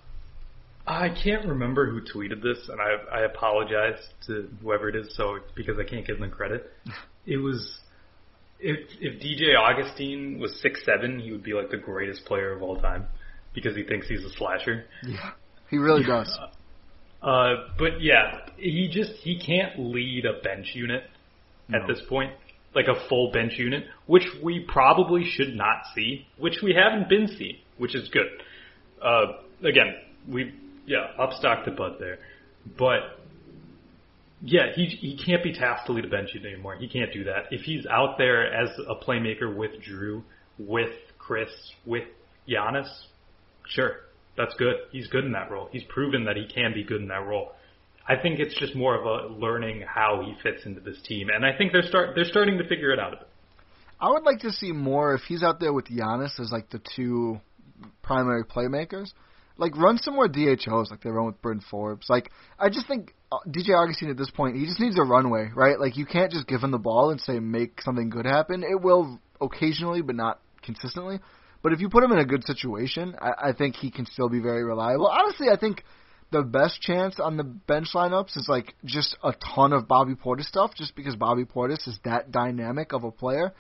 I can't remember who tweeted this, and I I apologize to whoever it is, so because I can't give them credit. It was if if DJ Augustin was six seven, he would be like the greatest player of all time because he thinks he's a slasher. Yeah, he really does. Uh, but yeah, he just he can't lead a bench unit at this point, like a full bench unit, which we probably should not see, which we haven't been seeing, which is good. Uh, again, we yeah upstock the butt there, but yeah, he he can't be tasked to lead a bench unit anymore. He can't do that. If he's out there as a playmaker with Jrue, with Khris, with Giannis, sure, that's good. He's good in that role. He's proven that he can be good in that role. I think it's just more of a learning how he fits into this team, and I think they're start they're starting to figure it out a bit. I would like to see more if he's out there with Giannis as like the two primary playmakers. Like run some more DHOs like they run with Bryn Forbes. Like I just think uh, DJ Augustin at this point he just needs a runway, right? Like you can't just give him the ball and say make something good happen. It will occasionally, but not consistently. But if you put him in a good situation, I, I think he can still be very reliable. Honestly, I think the best chance on the bench lineups is like just a ton of Bobby Portis stuff, just because Bobby Portis is that dynamic of a player.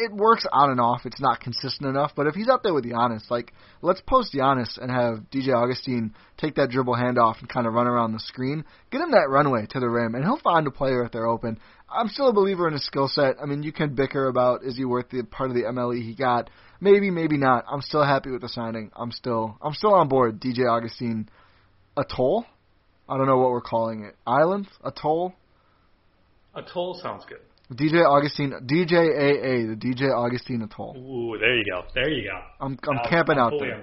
It works on and off. It's not consistent enough, but if he's out there with Giannis, like let's post Giannis and have DJ Augustin take that dribble handoff and kind of run around the screen, get him that runway to the rim, and he'll find a player if they're open. I'm still a believer in his skill set. I mean, you can bicker about is he worth the part of the MLE he got? Maybe, maybe not. I'm still happy with the signing. I'm still, I'm still on board. DJ Augustin, atoll. I don't know what we're calling it. Island, atoll. Atoll sounds good. DJ Augustin, DJ DJAA, the DJ Augustin Atoll. Ooh, there you go. There you go. I'm, I'm I'll- camping I'm out there.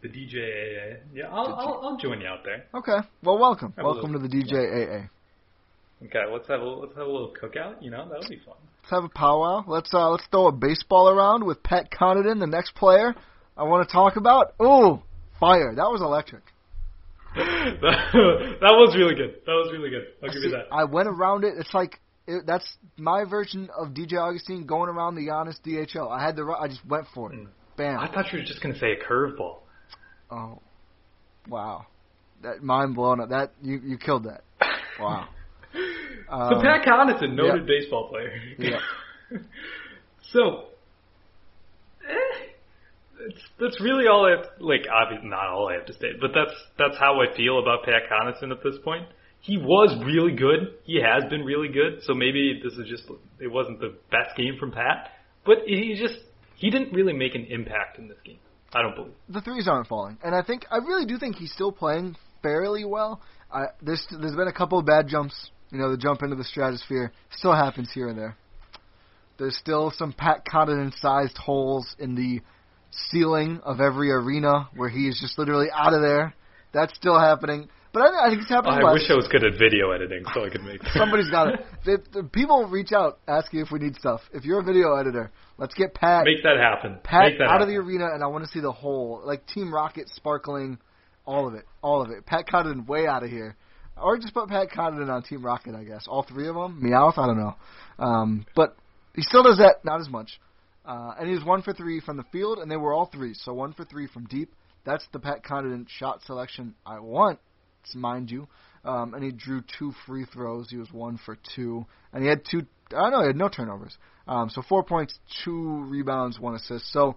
The DJAA. Yeah, I'll, I'll, I'll join you out there. Okay. Well, welcome. Have welcome to little- the DJAA. Okay, let's have a let's have a little cookout. You know, that'll be fun. Let's have a powwow. Let's uh, let's throw a baseball around with Pat Connaughton, the next player I want to talk about. Ooh, fire! That was electric. *laughs* that, that was really good. That was really good. I'll give you that. I went around it. It's like it, that's my version of DJ Augustin going around the Giannis DHL. I had the I just went for it. Mm. Bam. I thought you were just gonna say a curveball. Oh, wow. That mind blown up. That you you killed that. Wow. *laughs* So Um, Pat Connaughton, noted yeah. baseball player. Yeah. *laughs* so, eh, that's that's really all I have. Like, obviously not all I have to say, but that's that's how I feel about Pat Connaughton at this point. He was really good. He has been really good. So maybe this is just it wasn't the best game from Pat, but he just he didn't really make an impact in this game. I don't believe. the threes aren't falling, and I think I really do think he's still playing fairly well. I, there's there's been a couple of bad jumps. You know, the jump into the stratosphere still happens here and there. There's still some Pat Connaughton-sized holes in the ceiling of every arena where he is just literally out of there. That's still happening, but I, I think it's Oh, happening I wish I was good at video editing so I could make. Somebody's got it. *laughs* The, the people reach out asking if we need stuff. If you're a video editor, let's get Pat make that happen. Pat make that out of the arena, and I want to see the whole like Team Rocket sparkling, all of it, all of it. Pat Connaughton way out of here, or just put Pat Connaughton on Team Rocket, I guess. All three of them, Meowth, I don't know, um, but he still does that, not as much. Uh, and he was one for three from the field, and they were all three. so one for three from deep. That's the Pat Connaughton shot selection I want, mind you. Um, and he drew two free throws. He was one for two, and he had two. I know, he had no turnovers. Um, so four points, two rebounds, one assist. So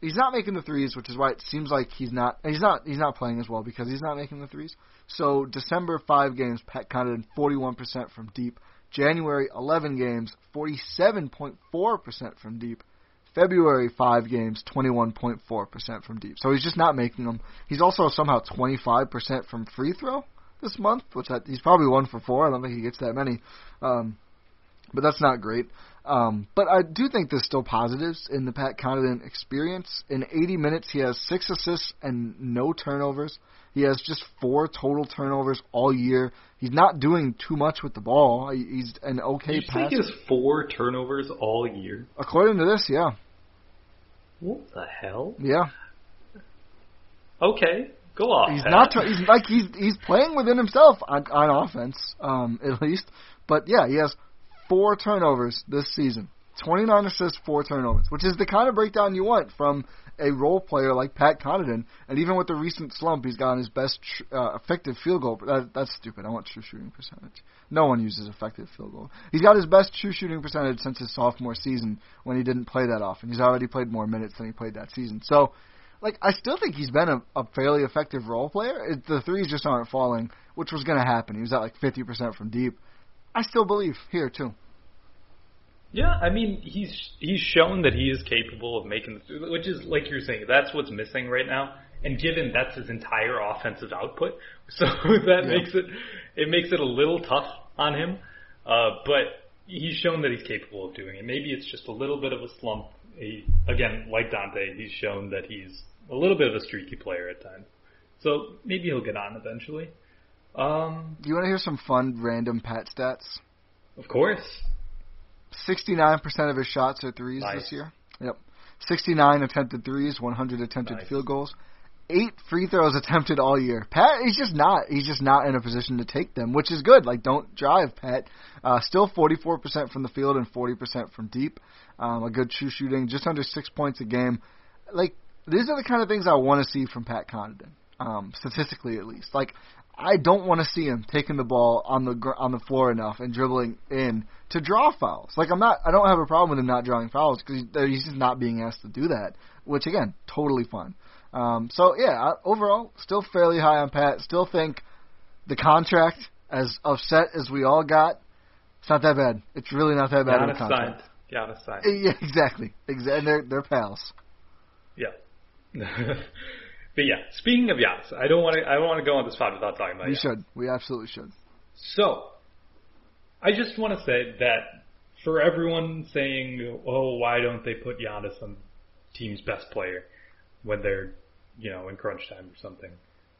he's not making the threes, which is why it seems like he's not. He's not. He's not playing as well because he's not making the threes. So December five games, Pat one percent from deep. January eleven games, forty seven point four percent from deep. February five games, twenty one point four percent from deep. So he's just not making them. He's also somehow twenty five percent from free throw this month, which I, he's probably one for four. I don't think he gets that many. Um, but that's not great. Um, but I do think there's still positives in the Pat Connaughton experience. In 80 minutes, he has six assists and no turnovers. He has just four total turnovers all year. He's not doing too much with the ball. He's an okay Did you passer. he has four turnovers all year? According to this, yeah, What the hell? yeah. Okay, go off. He's Pat. not. Tr- he's like he's he's playing within himself on on offense, um, *laughs* at least. But yeah, he has four turnovers this season. 29 assists, four turnovers, which is the kind of breakdown you want from a role player like Pat Connaughton. And even with the recent slump, he's gotten his best uh, effective field goal. That, that's stupid. I want true shooting percentage. No one uses effective field goal. He's got his best true shooting percentage since his sophomore season when he didn't play that often. He's already played more minutes than he played that season. So, like, I still think he's been a, a fairly effective role player. It, the threes just aren't falling, which was going to happen. He was at like 50% from deep. I still believe here too. Yeah, I mean he's he's shown that he is capable of making the which is like you're saying that's what's missing right now. And given that's his entire offensive output, *laughs* so that Yeah. makes it it makes it a little tough on him. Uh, but he's shown that he's capable of doing it. Maybe it's just a little bit of a slump. He, again, like Donte, he's shown that he's a little bit of a streaky player at times. So maybe he'll get on eventually. Um, Do you want to hear some fun random Pat stats? of course. 69% of his shots are threes Nice. this year. Yep. 69 attempted threes, 100 attempted Nice. field goals. Eight free throws attempted all year. Pat, he's just not. He's just not in a position to take them, which is good. Like, don't drive, Pat. Uh, still 44% from the field and 40% from deep. Um, a good true shooting, just under six points a game. Like, these are the kind of things I want to see from Pat Connaughton, um, statistically at least. Like, I don't want to see him taking the ball on the gr- on the floor enough and dribbling in to draw fouls. Like I'm not, I don't have a problem with him not drawing fouls because he's just not being asked to do that. Which again, totally fine. Um, so yeah, overall, still fairly high on Pat. Still think the contract, as upset as we all got, it's not that bad. It's really not that bad of a Giannis contract. signed. Giannis signed. Yeah, exactly. Exactly. And they're they're pals. Yeah. *laughs* but yeah, speaking of Giannis, I don't want to. I don't want to go on this spot without talking about We Giannis. should. We absolutely should. So, I just want to say that for everyone saying, "Oh, why don't they put Giannis on team's best player when they're, you know, in crunch time or something?"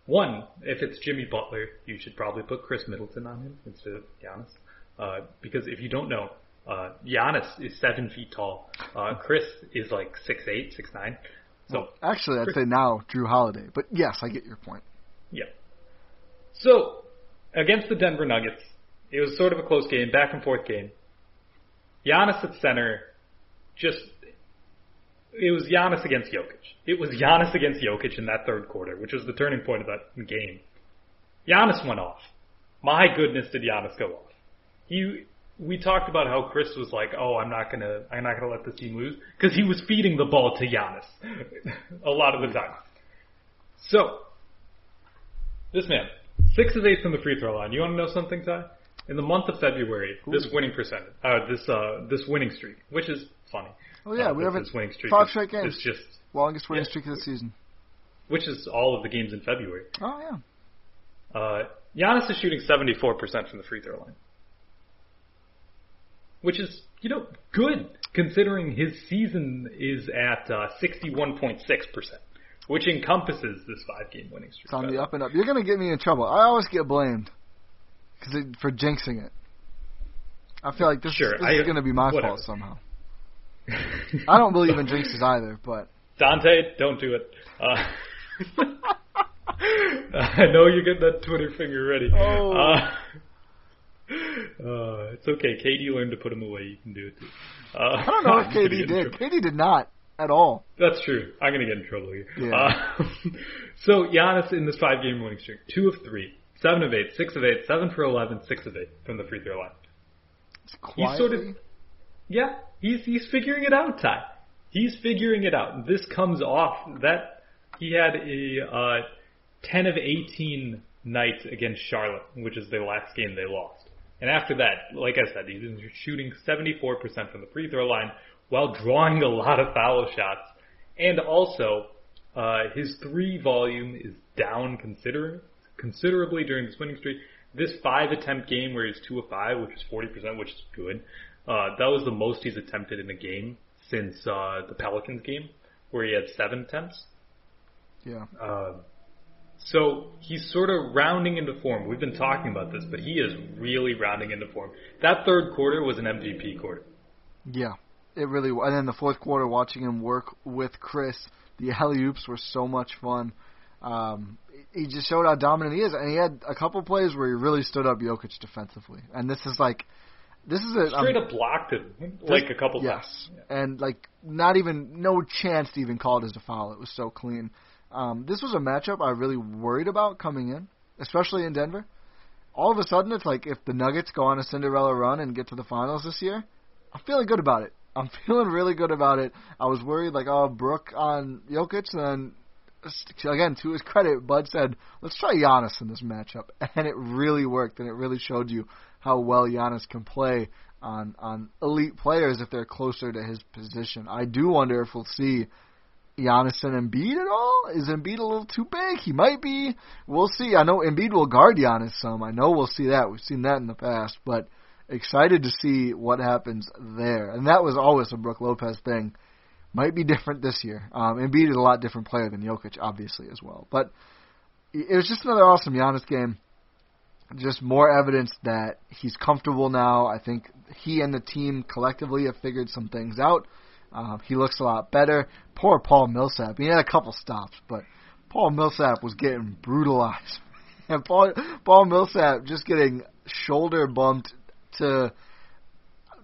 One, if it's Jimmy Butler, you should probably put Khris Middleton on him instead of Giannis, uh, because if you don't know, uh, Giannis is seven feet tall. Uh, Khris is like six eight, six nine. So actually, I'd say now Jrue Holiday. But yes, I get your point. Yeah. So, against the Denver Nuggets, it was sort of a close game, back and forth game. Giannis at center, just, it was Giannis against Jokic. It was Giannis against Jokic in that third quarter, which was the turning point of that game. Giannis went off. My goodness, did Giannis go off. He, we talked about how Khris was like, "Oh, I'm not gonna, I'm not gonna let this team lose," because he was feeding the ball to Giannis *laughs* a lot of the time. So, this man, six of eight from the free throw line. You want to know something, Ti? In the month of February, this winning percentage, uh, this uh, this winning streak, which is funny. Oh yeah, uh, we haven't this winning streak five is- straight games. is just, Longest winning Yeah. streak of the season. which is all of the games in February. Oh yeah. Uh, Giannis is shooting 74% from the free throw line. Which is, you know, good considering his season is at uh, 61.6%, which encompasses this five game winning streak. It's on the up and up. You're gonna get me in trouble. I always get blamed cause it, for jinxing it. I feel like this, Sure, is, this I- is gonna be my whatever. fault somehow. I don't believe in jinxes either, but Donte, don't do it. Uh, *laughs* I know you're getting that Twitter finger ready. Oh. Uh, *laughs* uh, it's okay. KD learned to put him away. You can do it too. Uh, I don't know *laughs* if KD did. KD did not at all. That's true. I'm gonna get in trouble here. Yeah. Uh, *laughs* so Giannis in this five game winning streak, two of three, seven of eight, six of eight, seven for eleven, six of eight from the free throw line. It's He's sort of yeah, he's he's figuring it out, Ti. He's figuring it out. This comes off that he had a uh, ten of eighteen night against Charlotte, which is the last game they lost. And after that, like I said, he's shooting 74% from the free throw line while drawing a lot of foul shots. And also, uh, his three volume is down consider- considerably during this winning streak. This five attempt game where he's two of five, which is 40%, which is good. Uh, that was the most he's attempted in a game since uh, the Pelicans game, where he had seven attempts. Yeah. Uh, so he's sort of rounding into form. We've been talking about this, but he is really rounding into form. That third quarter was an MVP quarter. Yeah, it really. wa- And then the fourth quarter, watching him work with Khris, the alley oops were so much fun. Um, he just showed how dominant he is, and he had a couple plays where he really stood up Jokic defensively. And this is like, this is a Straight um, up blocked him like a couple yes, times. and like not even no chance to even call it as a foul. It was so clean. Um, this was a matchup I really worried about coming in, especially in Denver. All of a sudden, it's like if the Nuggets go on a Cinderella run and get to the finals this year, I'm feeling good about it. I'm *laughs* feeling really good about it. I was worried like, oh, Brook on Jokic, and then again, to his credit, Bud said, let's try Giannis in this matchup, *laughs* and it really worked, and it really showed you how well Giannis can play on on elite players if they're closer to his position. I do wonder if we'll see Giannis and Embiid at all. Is Embiid a little too big? He might be. We'll see. I know Embiid will guard Giannis some. I know we'll see that. We've seen that in the past, but excited to see what happens there. And that was always a Brook Lopez thing. Might be different this year. Um, Embiid is a lot different player than Jokic, obviously as well. But it was just another awesome Giannis game. just more evidence that he's comfortable now. I think he and the team collectively have figured some things out. Um, he looks a lot better. Poor Paul Millsap. He had a couple stops, but Paul Millsap was getting brutalized. *laughs* And Paul Paul Millsap just getting shoulder bumped to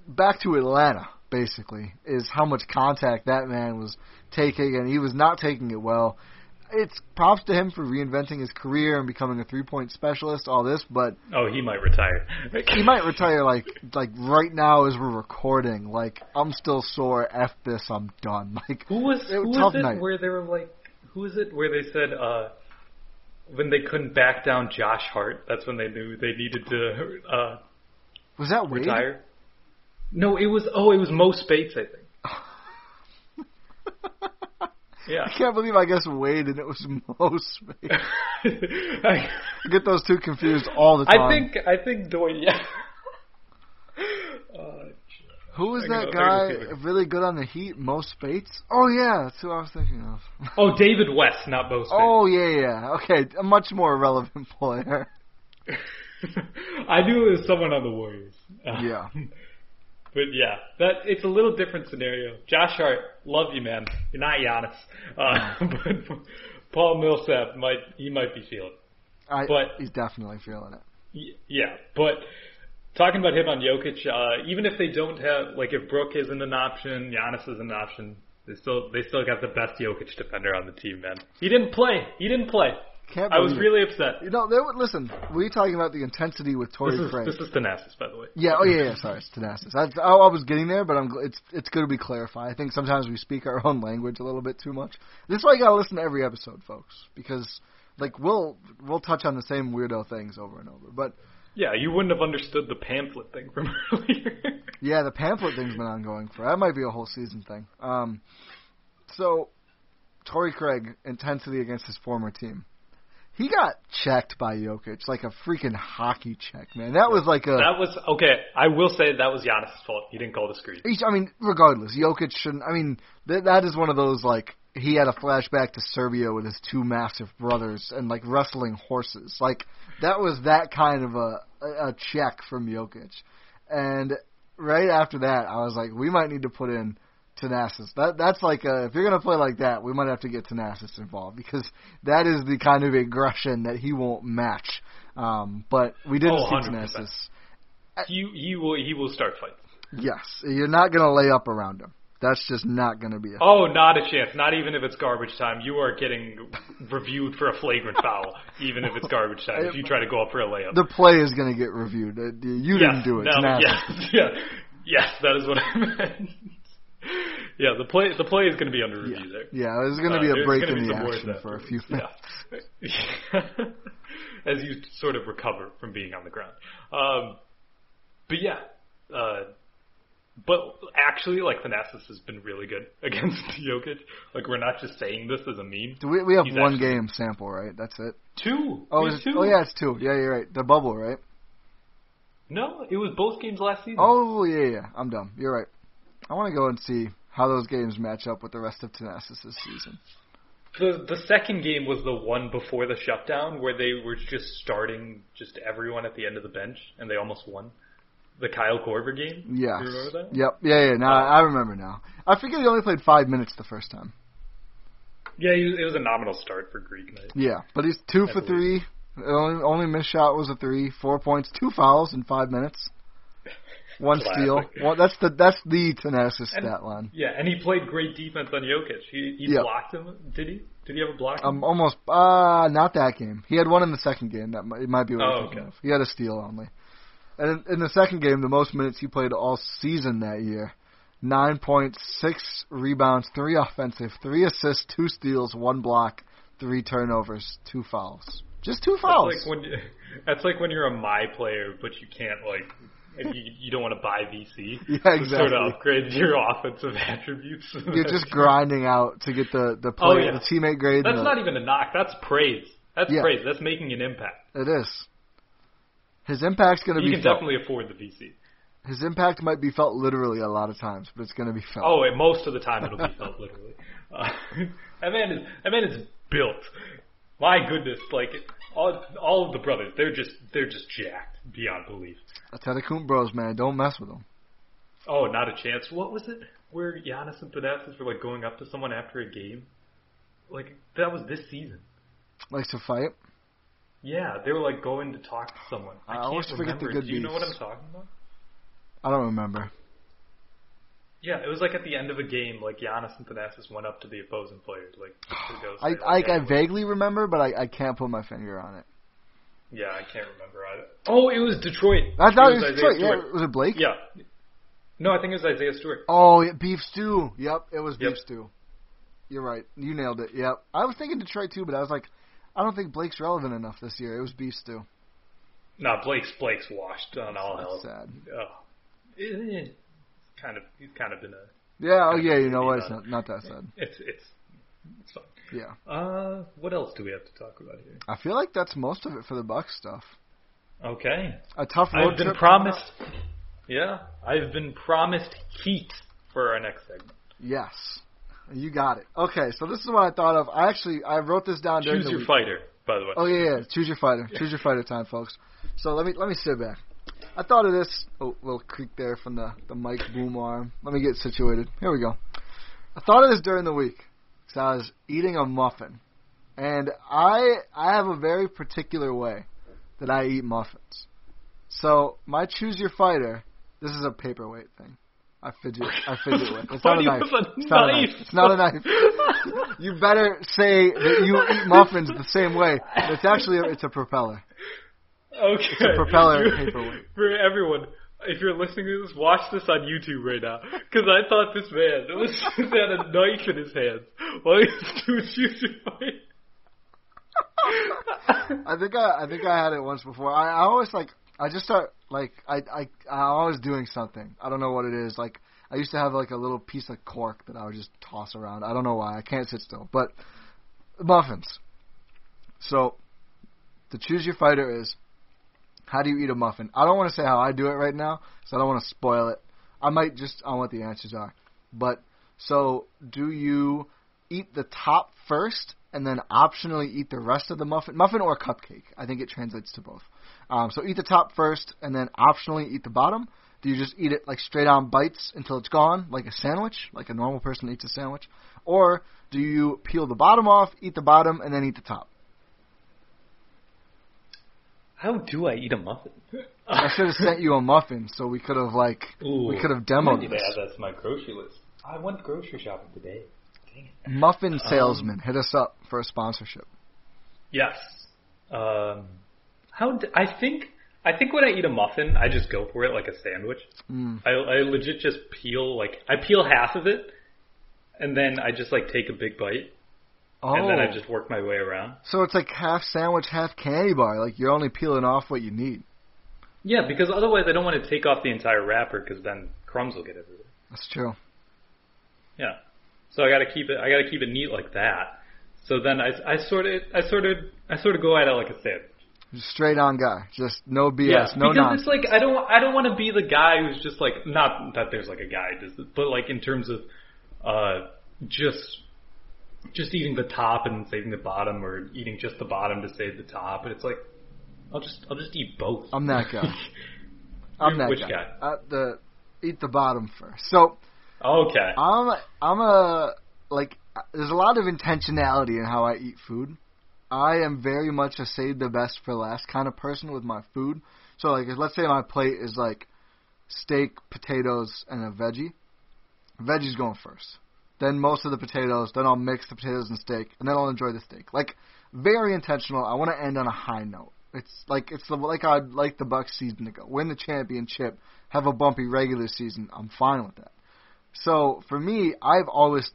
back to Atlanta basically is how much contact that man was taking and he was not taking it well. It's props to him for reinventing his career and becoming a three point specialist, all this, but Oh, he might retire. *laughs* he might retire like like right now as we're recording. Like I'm still sore. F this. I'm done. *laughs* Like Who was it who was was it night. where they were like who was it where they said uh when they couldn't back down Josh Hart, that's when they knew they needed to uh was that Wade? retire. No, it was oh, it was Mo Speights, I think. *laughs* Yeah. I can't believe I guess Wade and it was *laughs* Mo Speights. *laughs* I, I get those two confused all the time. I think I think Doy yeah. *laughs* uh, Who was that guy can see it. really good on the Heat? Mo Speights? Oh yeah, that's who I was thinking of. Oh, David West, not Mo Speights. Oh yeah, yeah. Okay, a much more relevant player. I knew it was someone on the Warriors. Yeah. But yeah, that it's a little different scenario. Josh Hart, love you, man. You're not Giannis, uh, *laughs* but Paul Millsap might he might be feeling. it. I, But- he's definitely feeling it. Yeah, but talking about him on Jokic, uh, even if they don't have like if Brook isn't an option, Giannis is an option. They still they still got the best Jokic defender on the team, man. He didn't play. He didn't play. Can't I was it. really upset. You know, they would listen. We talking about the intensity with Torrey This is Craig. this is Thanasis, by the way. Yeah. Oh yeah. Yeah. Sorry, it's Thanasis. I, I, I was getting there, but I'm. It's it's good to be clarified. I think sometimes we speak our own language a little bit too much. This is why you gotta listen to every episode, folks, because like we'll we'll touch on the same weirdo things over and over. But Yeah, you wouldn't have understood the pamphlet thing from *laughs* earlier. yeah, the pamphlet thing's been ongoing for that might be a whole season thing. Um, so Torrey Craig intensity against his former team. He got checked by Jokic like a freaking hockey check, man. That was like a. that was okay. I will say that was Giannis' fault. He didn't call the screen. I mean, regardless, Jokic shouldn't. I mean, th- that is one of those like he had a flashback to Serbia with his two massive brothers and like wrestling horses. Like that was that kind of a a a check from Jokic. And right after that, I was like, we might need to put in Thanasis. That that's like a, if you're gonna play like that, we might have to get Thanasis involved because that is the kind of aggression that he won't match. Um, but we didn't Oh, see 100%. Thanasis. He he will he will start fights. Yes, you're not gonna lay up around him. That's just not gonna be a Oh, not a chance. Not even if it's garbage time. You are getting reviewed for a flagrant foul, even if it's garbage time. If you try to go up for a layup. the play is going to get reviewed. Uh, You didn't yes, do it. No, yes, yeah, *laughs* yes, that is what I meant. *laughs* Yeah, the play the play is going to be under review there. Yeah, there's going to Uh, be a there's break in the action for a few minutes. Yeah. *laughs* As you sort of recover from being on the ground. Um, but yeah, uh, but actually, like Thanasis has been really good *laughs* against Jokic. Like we're not just saying this as a meme. Do we we have He's one actually- game sample, right? That's it. Two. Oh, it- two. oh yeah, it's two. Yeah, you're right. The bubble, right? No, it was both games last season. Oh yeah, yeah. I'm dumb. You're right. I want to go and see how those games match up with the rest of Thanasis this season. The the second game was the one before the shutdown where they were just starting just everyone at the end of the bench and they almost won. The Kyle Korver game. Yeah. You remember that? Yep. Yeah, yeah. Now I remember now. I forget he only played five minutes the first time. Yeah, he was, it was a nominal start for Greek night. Yeah, but he's two I for believe. three. Only only missed shot was a three. Four points, two fouls in five minutes. One Classic. steal. One, that's the that's the Thanasis And- stat line. Yeah, and he played great defense on Jokic. He he Yeah. blocked him. Did he? Did he have a block? Um, almost. Uh, not that game. He had one in the second game. That might, it might be what Oh, I'm thinking okay. of. He had a steal only. And in, in the second game, the most minutes he played all season that year. Nine points, six rebounds, three offensive, three assists, two steals, one block, three turnovers, two fouls. Just two fouls. That's like when you, *laughs* that's like when you're a my player, but you can't like. And You, you don't want to buy VC. *laughs* Yeah, to Sort exactly. of upgrade your *laughs* offensive attributes. You're just grinding out to get the the play, Oh, yeah. the teammate grade. That's the, not even a knock. That's praise. That's Yeah. praise. That's making an impact. It is. His impact's going to be. You can felt. definitely afford the VC. His impact might be felt literally a lot of times, but it's going to be felt. Oh, and most of the time it'll be felt literally. *laughs* Uh, that man is that man is built. My goodness, like All, all of the brothers, they're just they're just jacked beyond belief. Atletico Bros, man, don't mess with them. Oh, not a chance. What was it? Where Giannis and Thanasis were like going up to someone after a game? Like that was this season. Likes to fight. Yeah, they were like going to talk to someone. I, I can't always forget the remember. good Do you know what I'm talking about? I don't remember. Yeah, it was like at the end of a game, like Giannis and Thanasis went up to the opposing players, like *sighs* I I, like, I hey, vaguely remember, but I, I can't put my finger on it. Yeah, I can't remember either. Oh, it was Detroit. I thought it was Isaiah Detroit. Yeah, was it Blake? Yeah. No, I think it was Isaiah Stewart. Oh, yeah, beef stew. Yep, it was Yep. beef stew. You're right. You nailed it. Yep. I was thinking Detroit too, but I was like, I don't think Blake's relevant enough this year. It was beef stew. Nah, Blake's Blake's washed on all That's hell. sad. Oh. Kind of he's kind of been a Yeah. Oh yeah. You know what? It's not, not that sad. it's it's it's. Yeah. Uh, what else do we have to talk about here? I feel like that's most of it for the Bucks stuff. Okay, A tough road I've been promised. Yeah, I've been promised heat for our next segment. Yes. You got it. Okay, so this is what I thought of. I actually I wrote this down during Choose the your week. fighter, by the way. Oh yeah, yeah. Choose your fighter. Choose your fighter time, folks. So let me let me sit back. I thought of this. Oh, little creak there from the the mic boom arm. Let me get situated. Here we go. I thought of this during the week because I was eating a muffin, and I I have a very particular way that I eat muffins. So my choose your fighter. This is a paperweight thing. I fidget. I fidget with. It's *laughs* not a knife. a It's not a knife. knife. It's not a knife. You better say that you eat muffins the same way. It's actually a, it's a propeller. Okay. It's a propeller paperweight. *laughs* For everyone, if you're listening to this, watch this on YouTube right now. Because I thought this man *laughs* was just had a knife in his hands while he was doing fight. I think I I think I had it once before. I, I always like I just start like I I I'm always doing something. I don't know what it is. Like I used to have like a little piece of cork that I would just toss around. I don't know why. I can't sit still. But muffins. So the choose your fighter is how do you eat a muffin? I don't want to say how I do it right now, so I don't want to spoil it. I might just on what the answers are. But so do you eat the top first and then optionally eat the rest of the muffin? Muffin or cupcake? I think it translates to both. Um, so eat the top first and then optionally eat the bottom. Do you just eat it like straight on bites until it's gone, like a sandwich, like a normal person eats a sandwich? Or do you peel the bottom off, eat the bottom, and then eat the top? How do I eat a muffin? *laughs* I should have sent you a muffin so we could have like we could have demoed need to this. add that to my grocery list. I went grocery shopping today. Muffin salesman, hit us up for a sponsorship. Yes. Um, how d- I think I think when I eat a muffin, I just go for it like a sandwich. Mm. I, I legit just peel like I peel half of it, and then I just like take a big bite, Oh, and then I just work my way around. so it's like half sandwich, half candy bar. Like you're only peeling off what you need. Yeah, because otherwise I don't want to take off the entire wrapper because then crumbs will get everywhere. That's true. Yeah. So I got to keep it. I got to keep it neat like that. So then I, I sort of, I sort of, I sort of go at it like a sandwich. Just straight on guy. Just no BS, yeah, no because nonsense. it's like I don't, I don't want to be the guy who's just like not that there's like a guy but like in terms of, uh, just, just eating the top and saving the bottom, or eating just the bottom to save the top. And it's like, I'll just, I'll just eat both. I'm that guy. *laughs* I'm that which guy. guy? Uh, the eat the bottom first. So okay. I'm I'm a like there's a lot of intentionality in how I eat food. I am very much a save the best for last kind of person with my food. So like if, let's say my plate is like steak, potatoes, and a veggie. Veggie's going first. Then most of the potatoes. Then I'll mix the potatoes and steak, and then I'll enjoy the steak. Like very intentional. I want to end on a high note. It's like it's the, like I'd like the Bucks season to go. Win the championship, have a bumpy regular season. I'm fine with that. So for me, I've always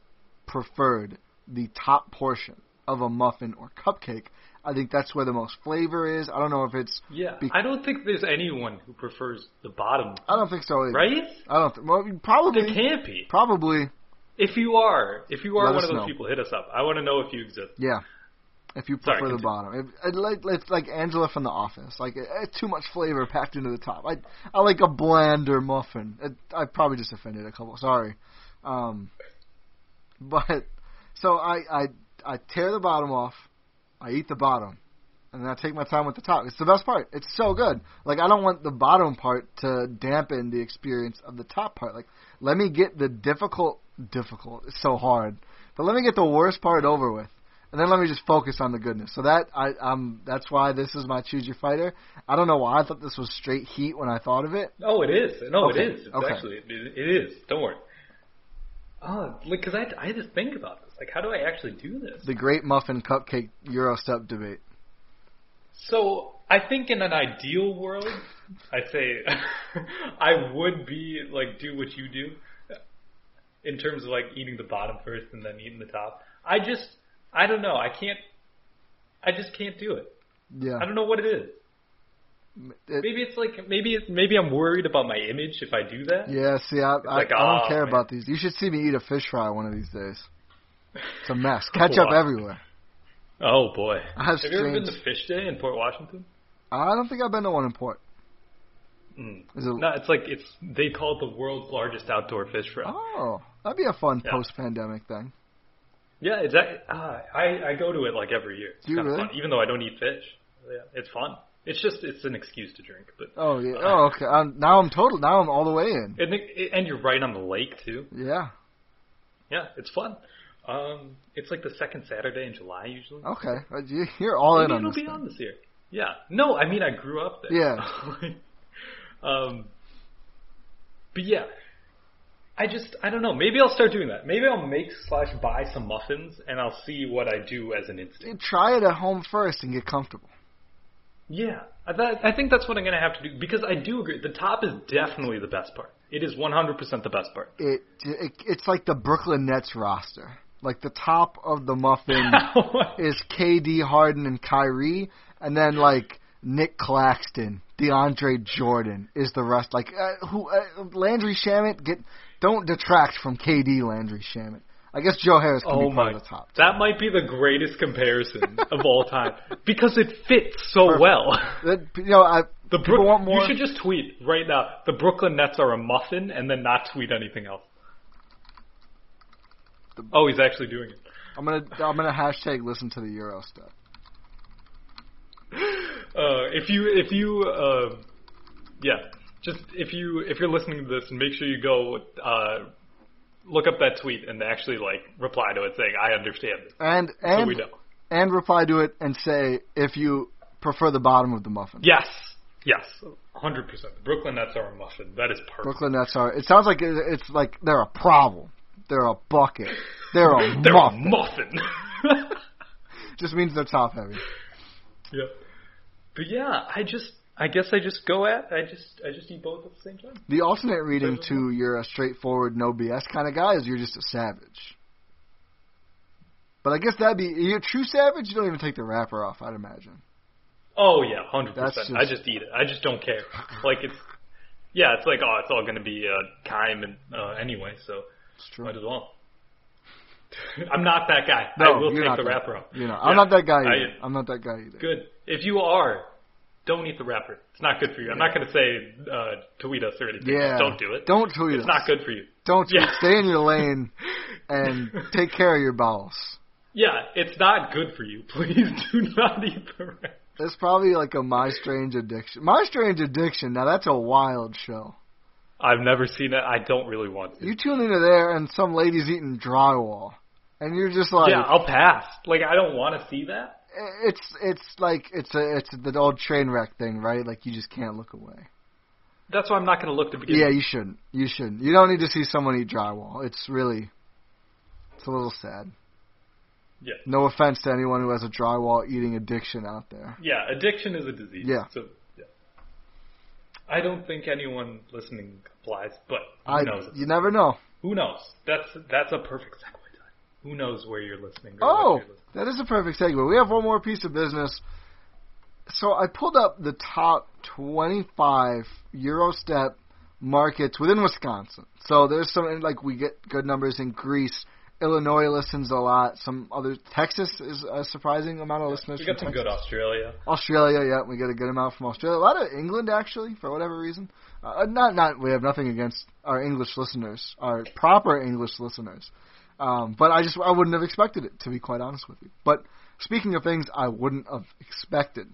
preferred the top portion of a muffin or cupcake. I think that's where the most flavor is. I don't know if it's. Yeah, Be- I don't think there's anyone who prefers the bottom, I don't think so either. right? I don't. Th- well, probably. There can't be. Probably. If you are, if you are Let one of those know. people, hit us up. I want to know if you exist. Yeah. If you Sorry, prefer the bottom, if, it, like it's like Angela from The Office. Like it, it's too much flavor packed into the top. I I like a blander muffin. It, I probably just offended a couple. Sorry, um, but so I I I tear the bottom off. I eat the bottom, and then I take my time with the top. It's the best part. It's so good. Like I don't want the bottom part to dampen the experience of the top part. Like let me get the difficult, difficult. It's so hard, but let me get the worst part over with, and then let me just focus on the goodness. So that I um that's why this is my choose your fighter. I don't know why I thought this was straight heat when I thought of it. Oh, it is. No, Okay. it is. It's Okay. actually it, it is. Don't worry. Oh, like because I I had to think about this. Like, how do I actually do this? The Great Muffin Cupcake Gyro Step debate. So I think in an ideal world, I'd say *laughs* I would be like do what you do in terms of like eating the bottom first and then eating the top. I just I don't know. I can't. I just can't do it. Yeah. I don't know what it is. It- Maybe it's like maybe it's maybe I'm worried about my image if I do that. Yeah, see, I, I, like, I don't oh, care man. about these. You should see me eat a fish fry one of these days. It's a mess. *laughs* Ketchup everywhere. Oh boy. I have Have you ever been to Fish Day in Port Washington? I don't think I've been to one in port. Mm. Is it? No, it's like it's they call it the world's largest outdoor fish fry. Oh, that'd be a fun Yeah. post-pandemic thing. Yeah, exactly. Uh, I I go to it like every year. It's kind of really? fun, even though I don't eat fish. Yeah, it's fun. It's just it's an excuse to drink, but Oh yeah. Oh okay. Um, now I'm total. Now I'm all the way in. and, and you're right on the lake too. Yeah. Yeah, it's fun. Um, it's like the second Saturday in July usually. Okay. Uh, you- You're all Maybe in on it'll this. be thing. on this year. Yeah. No, I mean I grew up there. Yeah. *laughs* um. But yeah, I just I don't know. Maybe I'll start doing that. Maybe I'll make slash buy some muffins and I'll see what I do as an instinct. Try it at home first and get comfortable. Yeah, I, that, I think that's what I'm gonna have to do because I do agree. The top is definitely the best part. It is 100% the best part. It, it it's like the Brooklyn Nets roster. Like the top of the muffin *laughs* is KD, Harden, and Kyrie, and then like Nick Claxton, DeAndre Jordan is the rest. Like uh, who uh, Landry Shamet get don't detract from KD Landry Shamet. I guess Joe Harris can Oh be part of the top. That might be the greatest comparison of all time because it fits so Perfect. well. That, you know, I The Brook. You should just tweet right now. The Brooklyn Nets are a muffin, and then not tweet anything else. Oh, he's actually doing it. I'm gonna I'm gonna hashtag listen to the Euro stuff. Uh, if you if you uh, yeah, just if you if you're listening to this, make sure you go uh, look up that tweet and actually like reply to it saying I understand this. And so and we know. and reply to it and say if you prefer the bottom of the muffin. Yes, yes, hundred percent. The Brooklyn Nets are a muffin. That is perfect. Brooklyn Nets are. It sounds like it's like they're a problem. They're a bucket. They're a *laughs* They're muffin. a muffin. *laughs* Just means they're top heavy. *laughs* yeah, but yeah, I just I guess I just go at I just I just eat both at the same time. The alternate reading to you're a straightforward, no BS kind of guy is you're just a savage. But I guess that'd be you're a true savage. You don't even take the wrapper off. I'd imagine. Oh yeah, hundred percent. I just eat it. I just don't care. Like it's yeah, it's like oh, it's all going to be uh, Keim and uh, anyway, so It's true. might as well. *laughs* I'm not that guy. No, I will you're take not the that wrapper off. You know, Yeah. I'm not that guy either. I- I'm not that guy either. Good. If you are, don't eat the wrapper. It's not good for you. I'm not going to say uh, tweet us or anything. Yeah. Don't do it. Don't tweet It's us. not good for you. Don't tweet. Yeah. Stay in your lane *laughs* and take care of your bowels. Yeah, it's not good for you. *laughs* Please do not eat the wrapper. It's probably like a My Strange Addiction. My Strange Addiction. Now that's a wild show. I've never seen it. I don't really want to. You tune into there and some lady's eating drywall, and you're just like, yeah, I'll pass. Like I don't want to see that. It's it's like it's a it's the old train wreck thing, right? Like you just can't look away. That's why I'm not going to look to begin. Yeah, with. you shouldn't. You shouldn't. You don't need to see someone eat drywall. It's really, it's a little sad. Yeah. No offense to anyone who has a drywall eating addiction out there. Yeah, addiction is a disease. Yeah. So yeah. I don't think anyone listening applies, but who I knows? you never know. Who knows? That's that's a perfect segue. Who knows where you're listening? Oh, you're listening. that is a perfect segue. We have one more piece of business. So I pulled up the top 25 Gyro Step markets within Wisconsin. So there's some like we get good numbers in Greece. Illinois listens a lot. Some other Texas is a surprising amount of listeners. We got some Texas. good Australia. Australia, yeah, we get a good amount from Australia. A lot of England, actually, for whatever reason. Uh, not, not. We have nothing against our English listeners, our proper English listeners. Um, but I just, I wouldn't have expected it, to be quite honest with you. But speaking of things I wouldn't have expected,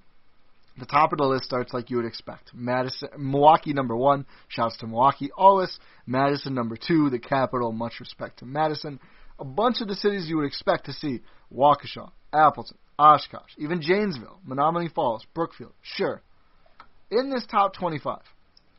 the top of the list starts like you would expect. Madison, Milwaukee number one. Shouts to Milwaukee always. Madison number two. The capital. Much respect to Madison. A bunch of the cities you would expect to see: Waukesha, Appleton, Oshkosh, even Janesville, Menomonee Falls, Brookfield. Sure. In this top 25,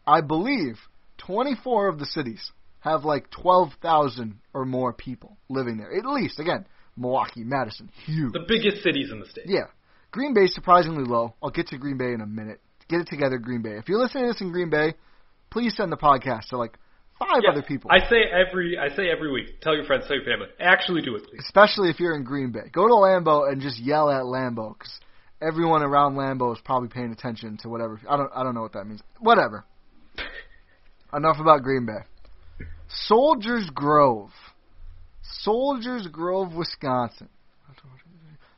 I believe 24 of the cities have like 12,000 or more people living there. At least, again, Milwaukee, Madison, huge. The biggest cities in the state. Yeah. Green Bay surprisingly low. I'll get to Green Bay in a minute. Get it together, Green Bay. If you're listening to this in Green Bay, please send the podcast to like five Yeah, other people. I say every I say every week. Tell your friends, tell your family. Actually, do it, please. Especially if you're in Green Bay. Go to Lambeau and just yell at Lambeau because everyone around Lambeau is probably paying attention to whatever. I don't. I don't know what that means. Whatever. *laughs* Enough about Green Bay. Soldiers Grove, Soldiers Grove, Wisconsin.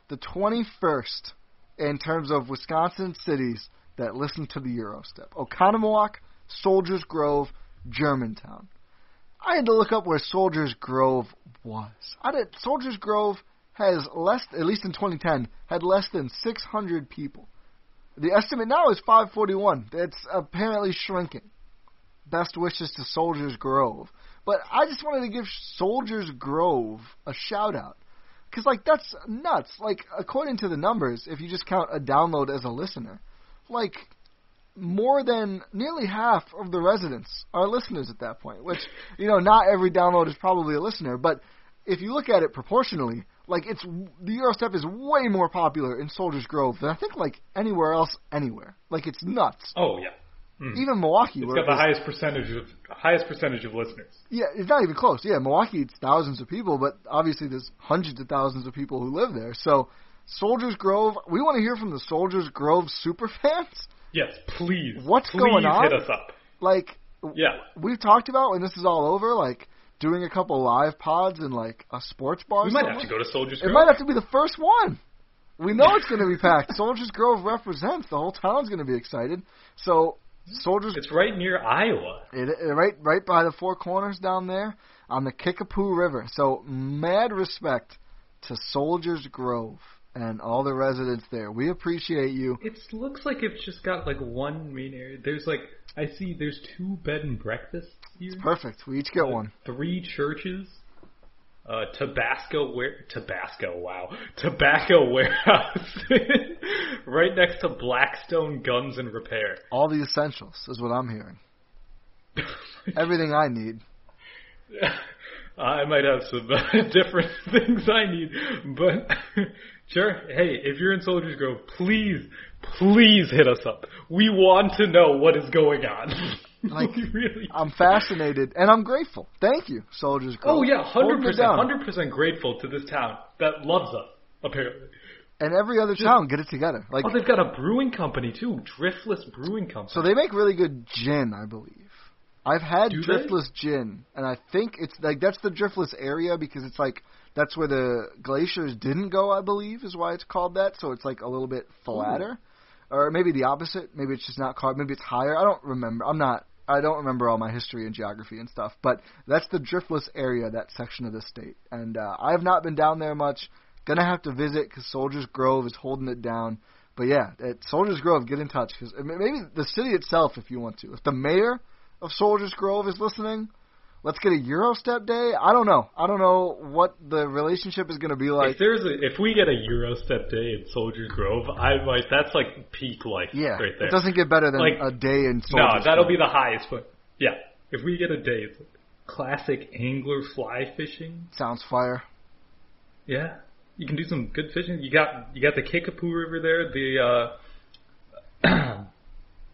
The 21st in terms of Wisconsin cities that listen to the Gyro Step. Oconomowoc, Soldiers Grove, Germantown. I had to look up where Soldiers Grove was. I did. Soldiers Grove has less, at least in 2010, had less than 600 people. The estimate now is 541. That's apparently shrinking. Best wishes to Soldiers Grove. But I just wanted to give Soldiers Grove a shout out. Because, like, that's nuts. Like, according to the numbers, if you just count a download as a listener, like, more than nearly half of the residents are listeners at that point. Which, you know, not every download is probably a listener, but if you look at it proportionally, like, it's the Gyro Step is way more popular in Soldiers Grove than I think, like, anywhere else anywhere. Like, it's nuts. Oh yeah. Mm. Even Milwaukee, It's got the highest percentage of highest percentage of listeners. Yeah, it's not even close. Yeah, Milwaukee, it's thousands of people, but obviously there's hundreds of thousands of people who live there. So, Soldiers Grove, we want to hear from the Soldiers Grove super fans. Yes, please. What's please going on? Hit us up. Like, Yeah. we've talked about when this is all over, like doing a couple live pods in like a sports bar. We might somewhere. have to go to Soldiers Grove. It might have to be the first one. We know it's going to be packed. *laughs* Soldiers Grove represents. The whole town's going to be excited. So, Soldiers It's right near Iowa. It, it, right, right by the Four Corners down there on the Kickapoo River. So mad respect to Soldiers Grove and all the residents there. We appreciate you. It looks like it's just got like one main area. There's like I see there's two bed and breakfasts here. Perfect. We each get one. Three churches. Uh, Tabasco where Tabasco, wow. Tobacco warehouse. *laughs* right next to Blackstone Guns and Repair. All the essentials is what I'm hearing. *laughs* Everything I need. *laughs* I might have some uh, different things I need, but sure. Hey, if you're in Soldiers Grove, please, please hit us up. We want to know what is going on. *laughs* Like, *laughs* really. I'm fascinated and I'm grateful. Thank you, Soldiers. Oh yeah, hundred percent, hundred percent grateful to this town that loves us. Apparently. And every other town, get it together. Like, Oh, they've got a brewing company too, Driftless Brewing Company. so they make really good gin, I believe. I've had Do they? driftless gin, and I think it's like that's the driftless area because it's like that's where the glaciers didn't go. I believe is why it's called that. So it's like a little bit flatter, or maybe the opposite. Maybe it's just not called. Maybe it's higher. I don't remember. I'm not. I don't remember all my history and geography and stuff. But that's the driftless area, that section of the state, and uh, I have not been down there much. Gonna have to visit because Soldiers Grove is holding it down. But yeah, at Soldiers Grove, get in touch because maybe the city itself, if you want to. If the mayor of Soldiers Grove is listening, let's get a Gyro Step day. I don't know. I don't know what the relationship is going to be like. if there's a, if we get a Gyro Step day in Soldier Grove, I might. That's like peak life. Yeah, right there. it doesn't get better than Like, a day in Soldier No, that'll Grove. be the highest. But yeah, if we get a day, it's classic angler fly fishing. Sounds fire. Yeah, you can do some good fishing. You got you got the Kickapoo River there. The uh,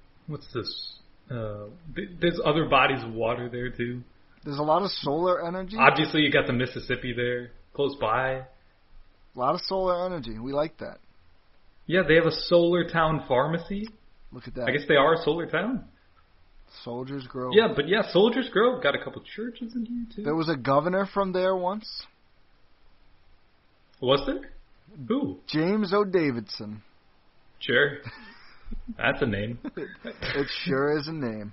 *clears throat* what's this? Uh, th- there's other bodies of water there too. There's a lot of solar energy. Obviously, you got the Mississippi there close by. A lot of solar energy. We like that. Yeah, they have a Solar Town pharmacy. Look at that. I guess they are a Solar Town. Soldiers Grove. Yeah, but yeah, Soldiers Grove got a couple churches in here too. There was a governor from there once, Was there? Who? James O. Davidson. Sure. That's a name. *laughs* It sure is a name.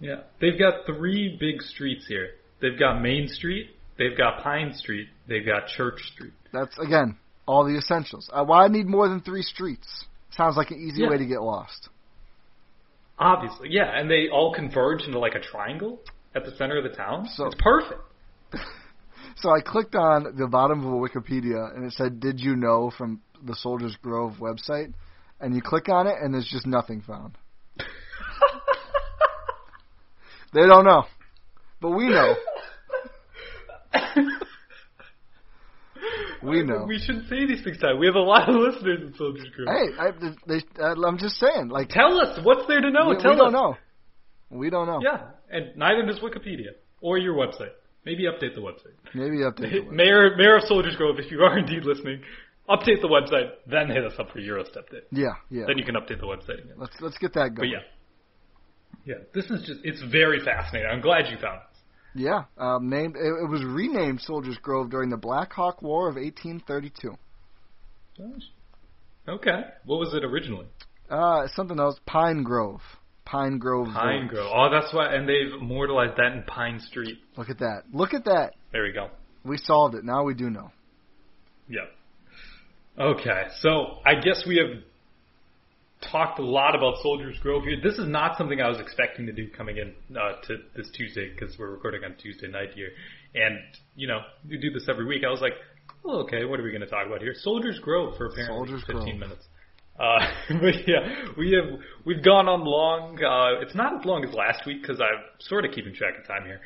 Yeah. They've got three big streets here. They've got Main Street, they've got Pine Street, they've got Church Street. That's again All the essentials. Uh, why I need more than three streets? Sounds like an easy Yeah. way to get lost. Obviously, yeah, and they all converge into like a triangle at the center of the town. So- it's perfect. *laughs* So I clicked on the bottom of a Wikipedia and it said, "Did you know?" from the Soldiers Grove website, and you click on it and there's just nothing found. They don't know, but we know. we know. We shouldn't say these things, Ti. We have a lot of listeners in Soldiers Grove. Hey, I, they, I'm just saying. Like, Tell us what's there to know. we, Tell we don't know. We don't know. Yeah, and neither does Wikipedia or your website. Maybe update the website. Maybe update. the *laughs* web. Mayor Mayor of Soldiers Grove, if you are indeed listening, update the website, then hit us up for Gyro Step Day. Yeah, yeah. Then you can update the website again. Let's let's get that But going. yeah, yeah, this is just it's very fascinating. I'm glad you found this. Yeah, um, named it, was renamed Soldiers Grove during the Black Hawk War of 1832. Okay, what was it originally? Uh, something else, Pine Grove. Pine Grove. Pine Village. Grove. Oh, that's why, and they've immortalized that in Pine Street. Look at that. Look at that. There we go. We solved it. Now we do know. Yeah. Okay, so I guess we have talked a lot about Soldiers Grove here. This is not something I was expecting to do coming in uh, to this Tuesday because we're recording on Tuesday night here, and you know we do this every week. I was like, oh, okay, what are we going to talk about here? Soldiers Grove for apparently Soldiers 15 Grove. minutes. Uh, *laughs* but yeah, we have we've gone on long. Uh, it's not as long as last week because I'm sort of keeping track of time here.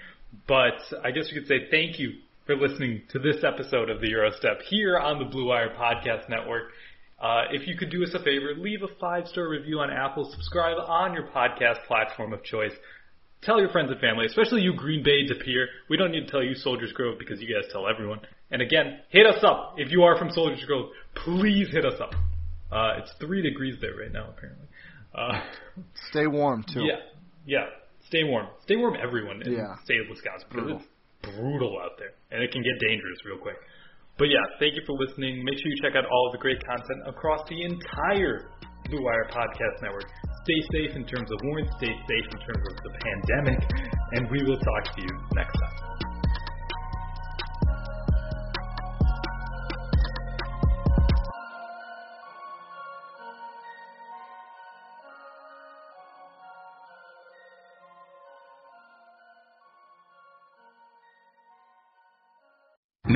But I guess we could say thank you for listening to this episode of the Gyro Step here on the Blue Wire Podcast Network. Uh, if you could do us a favor, leave a five star review on Apple, subscribe on your podcast platform of choice. Tell your friends and family, especially you Green Bay peer. We don't need to tell you Soldiers Grove because you guys tell everyone. And again, hit us up if you are from Soldiers Grove. Please hit us up. Uh, it's three degrees there right now, apparently. Uh, *laughs* Stay warm too. yeah, yeah. Stay warm. Stay warm, everyone in Yeah. the state of Wisconsin. Brutal. It's brutal out there, and it can get dangerous real quick. But yeah, thank you for listening. Make sure you check out all of the great content across the entire Blue Wire Podcast Network. Stay safe in terms of warrants. Stay safe in terms of the pandemic, and we will talk to you next time.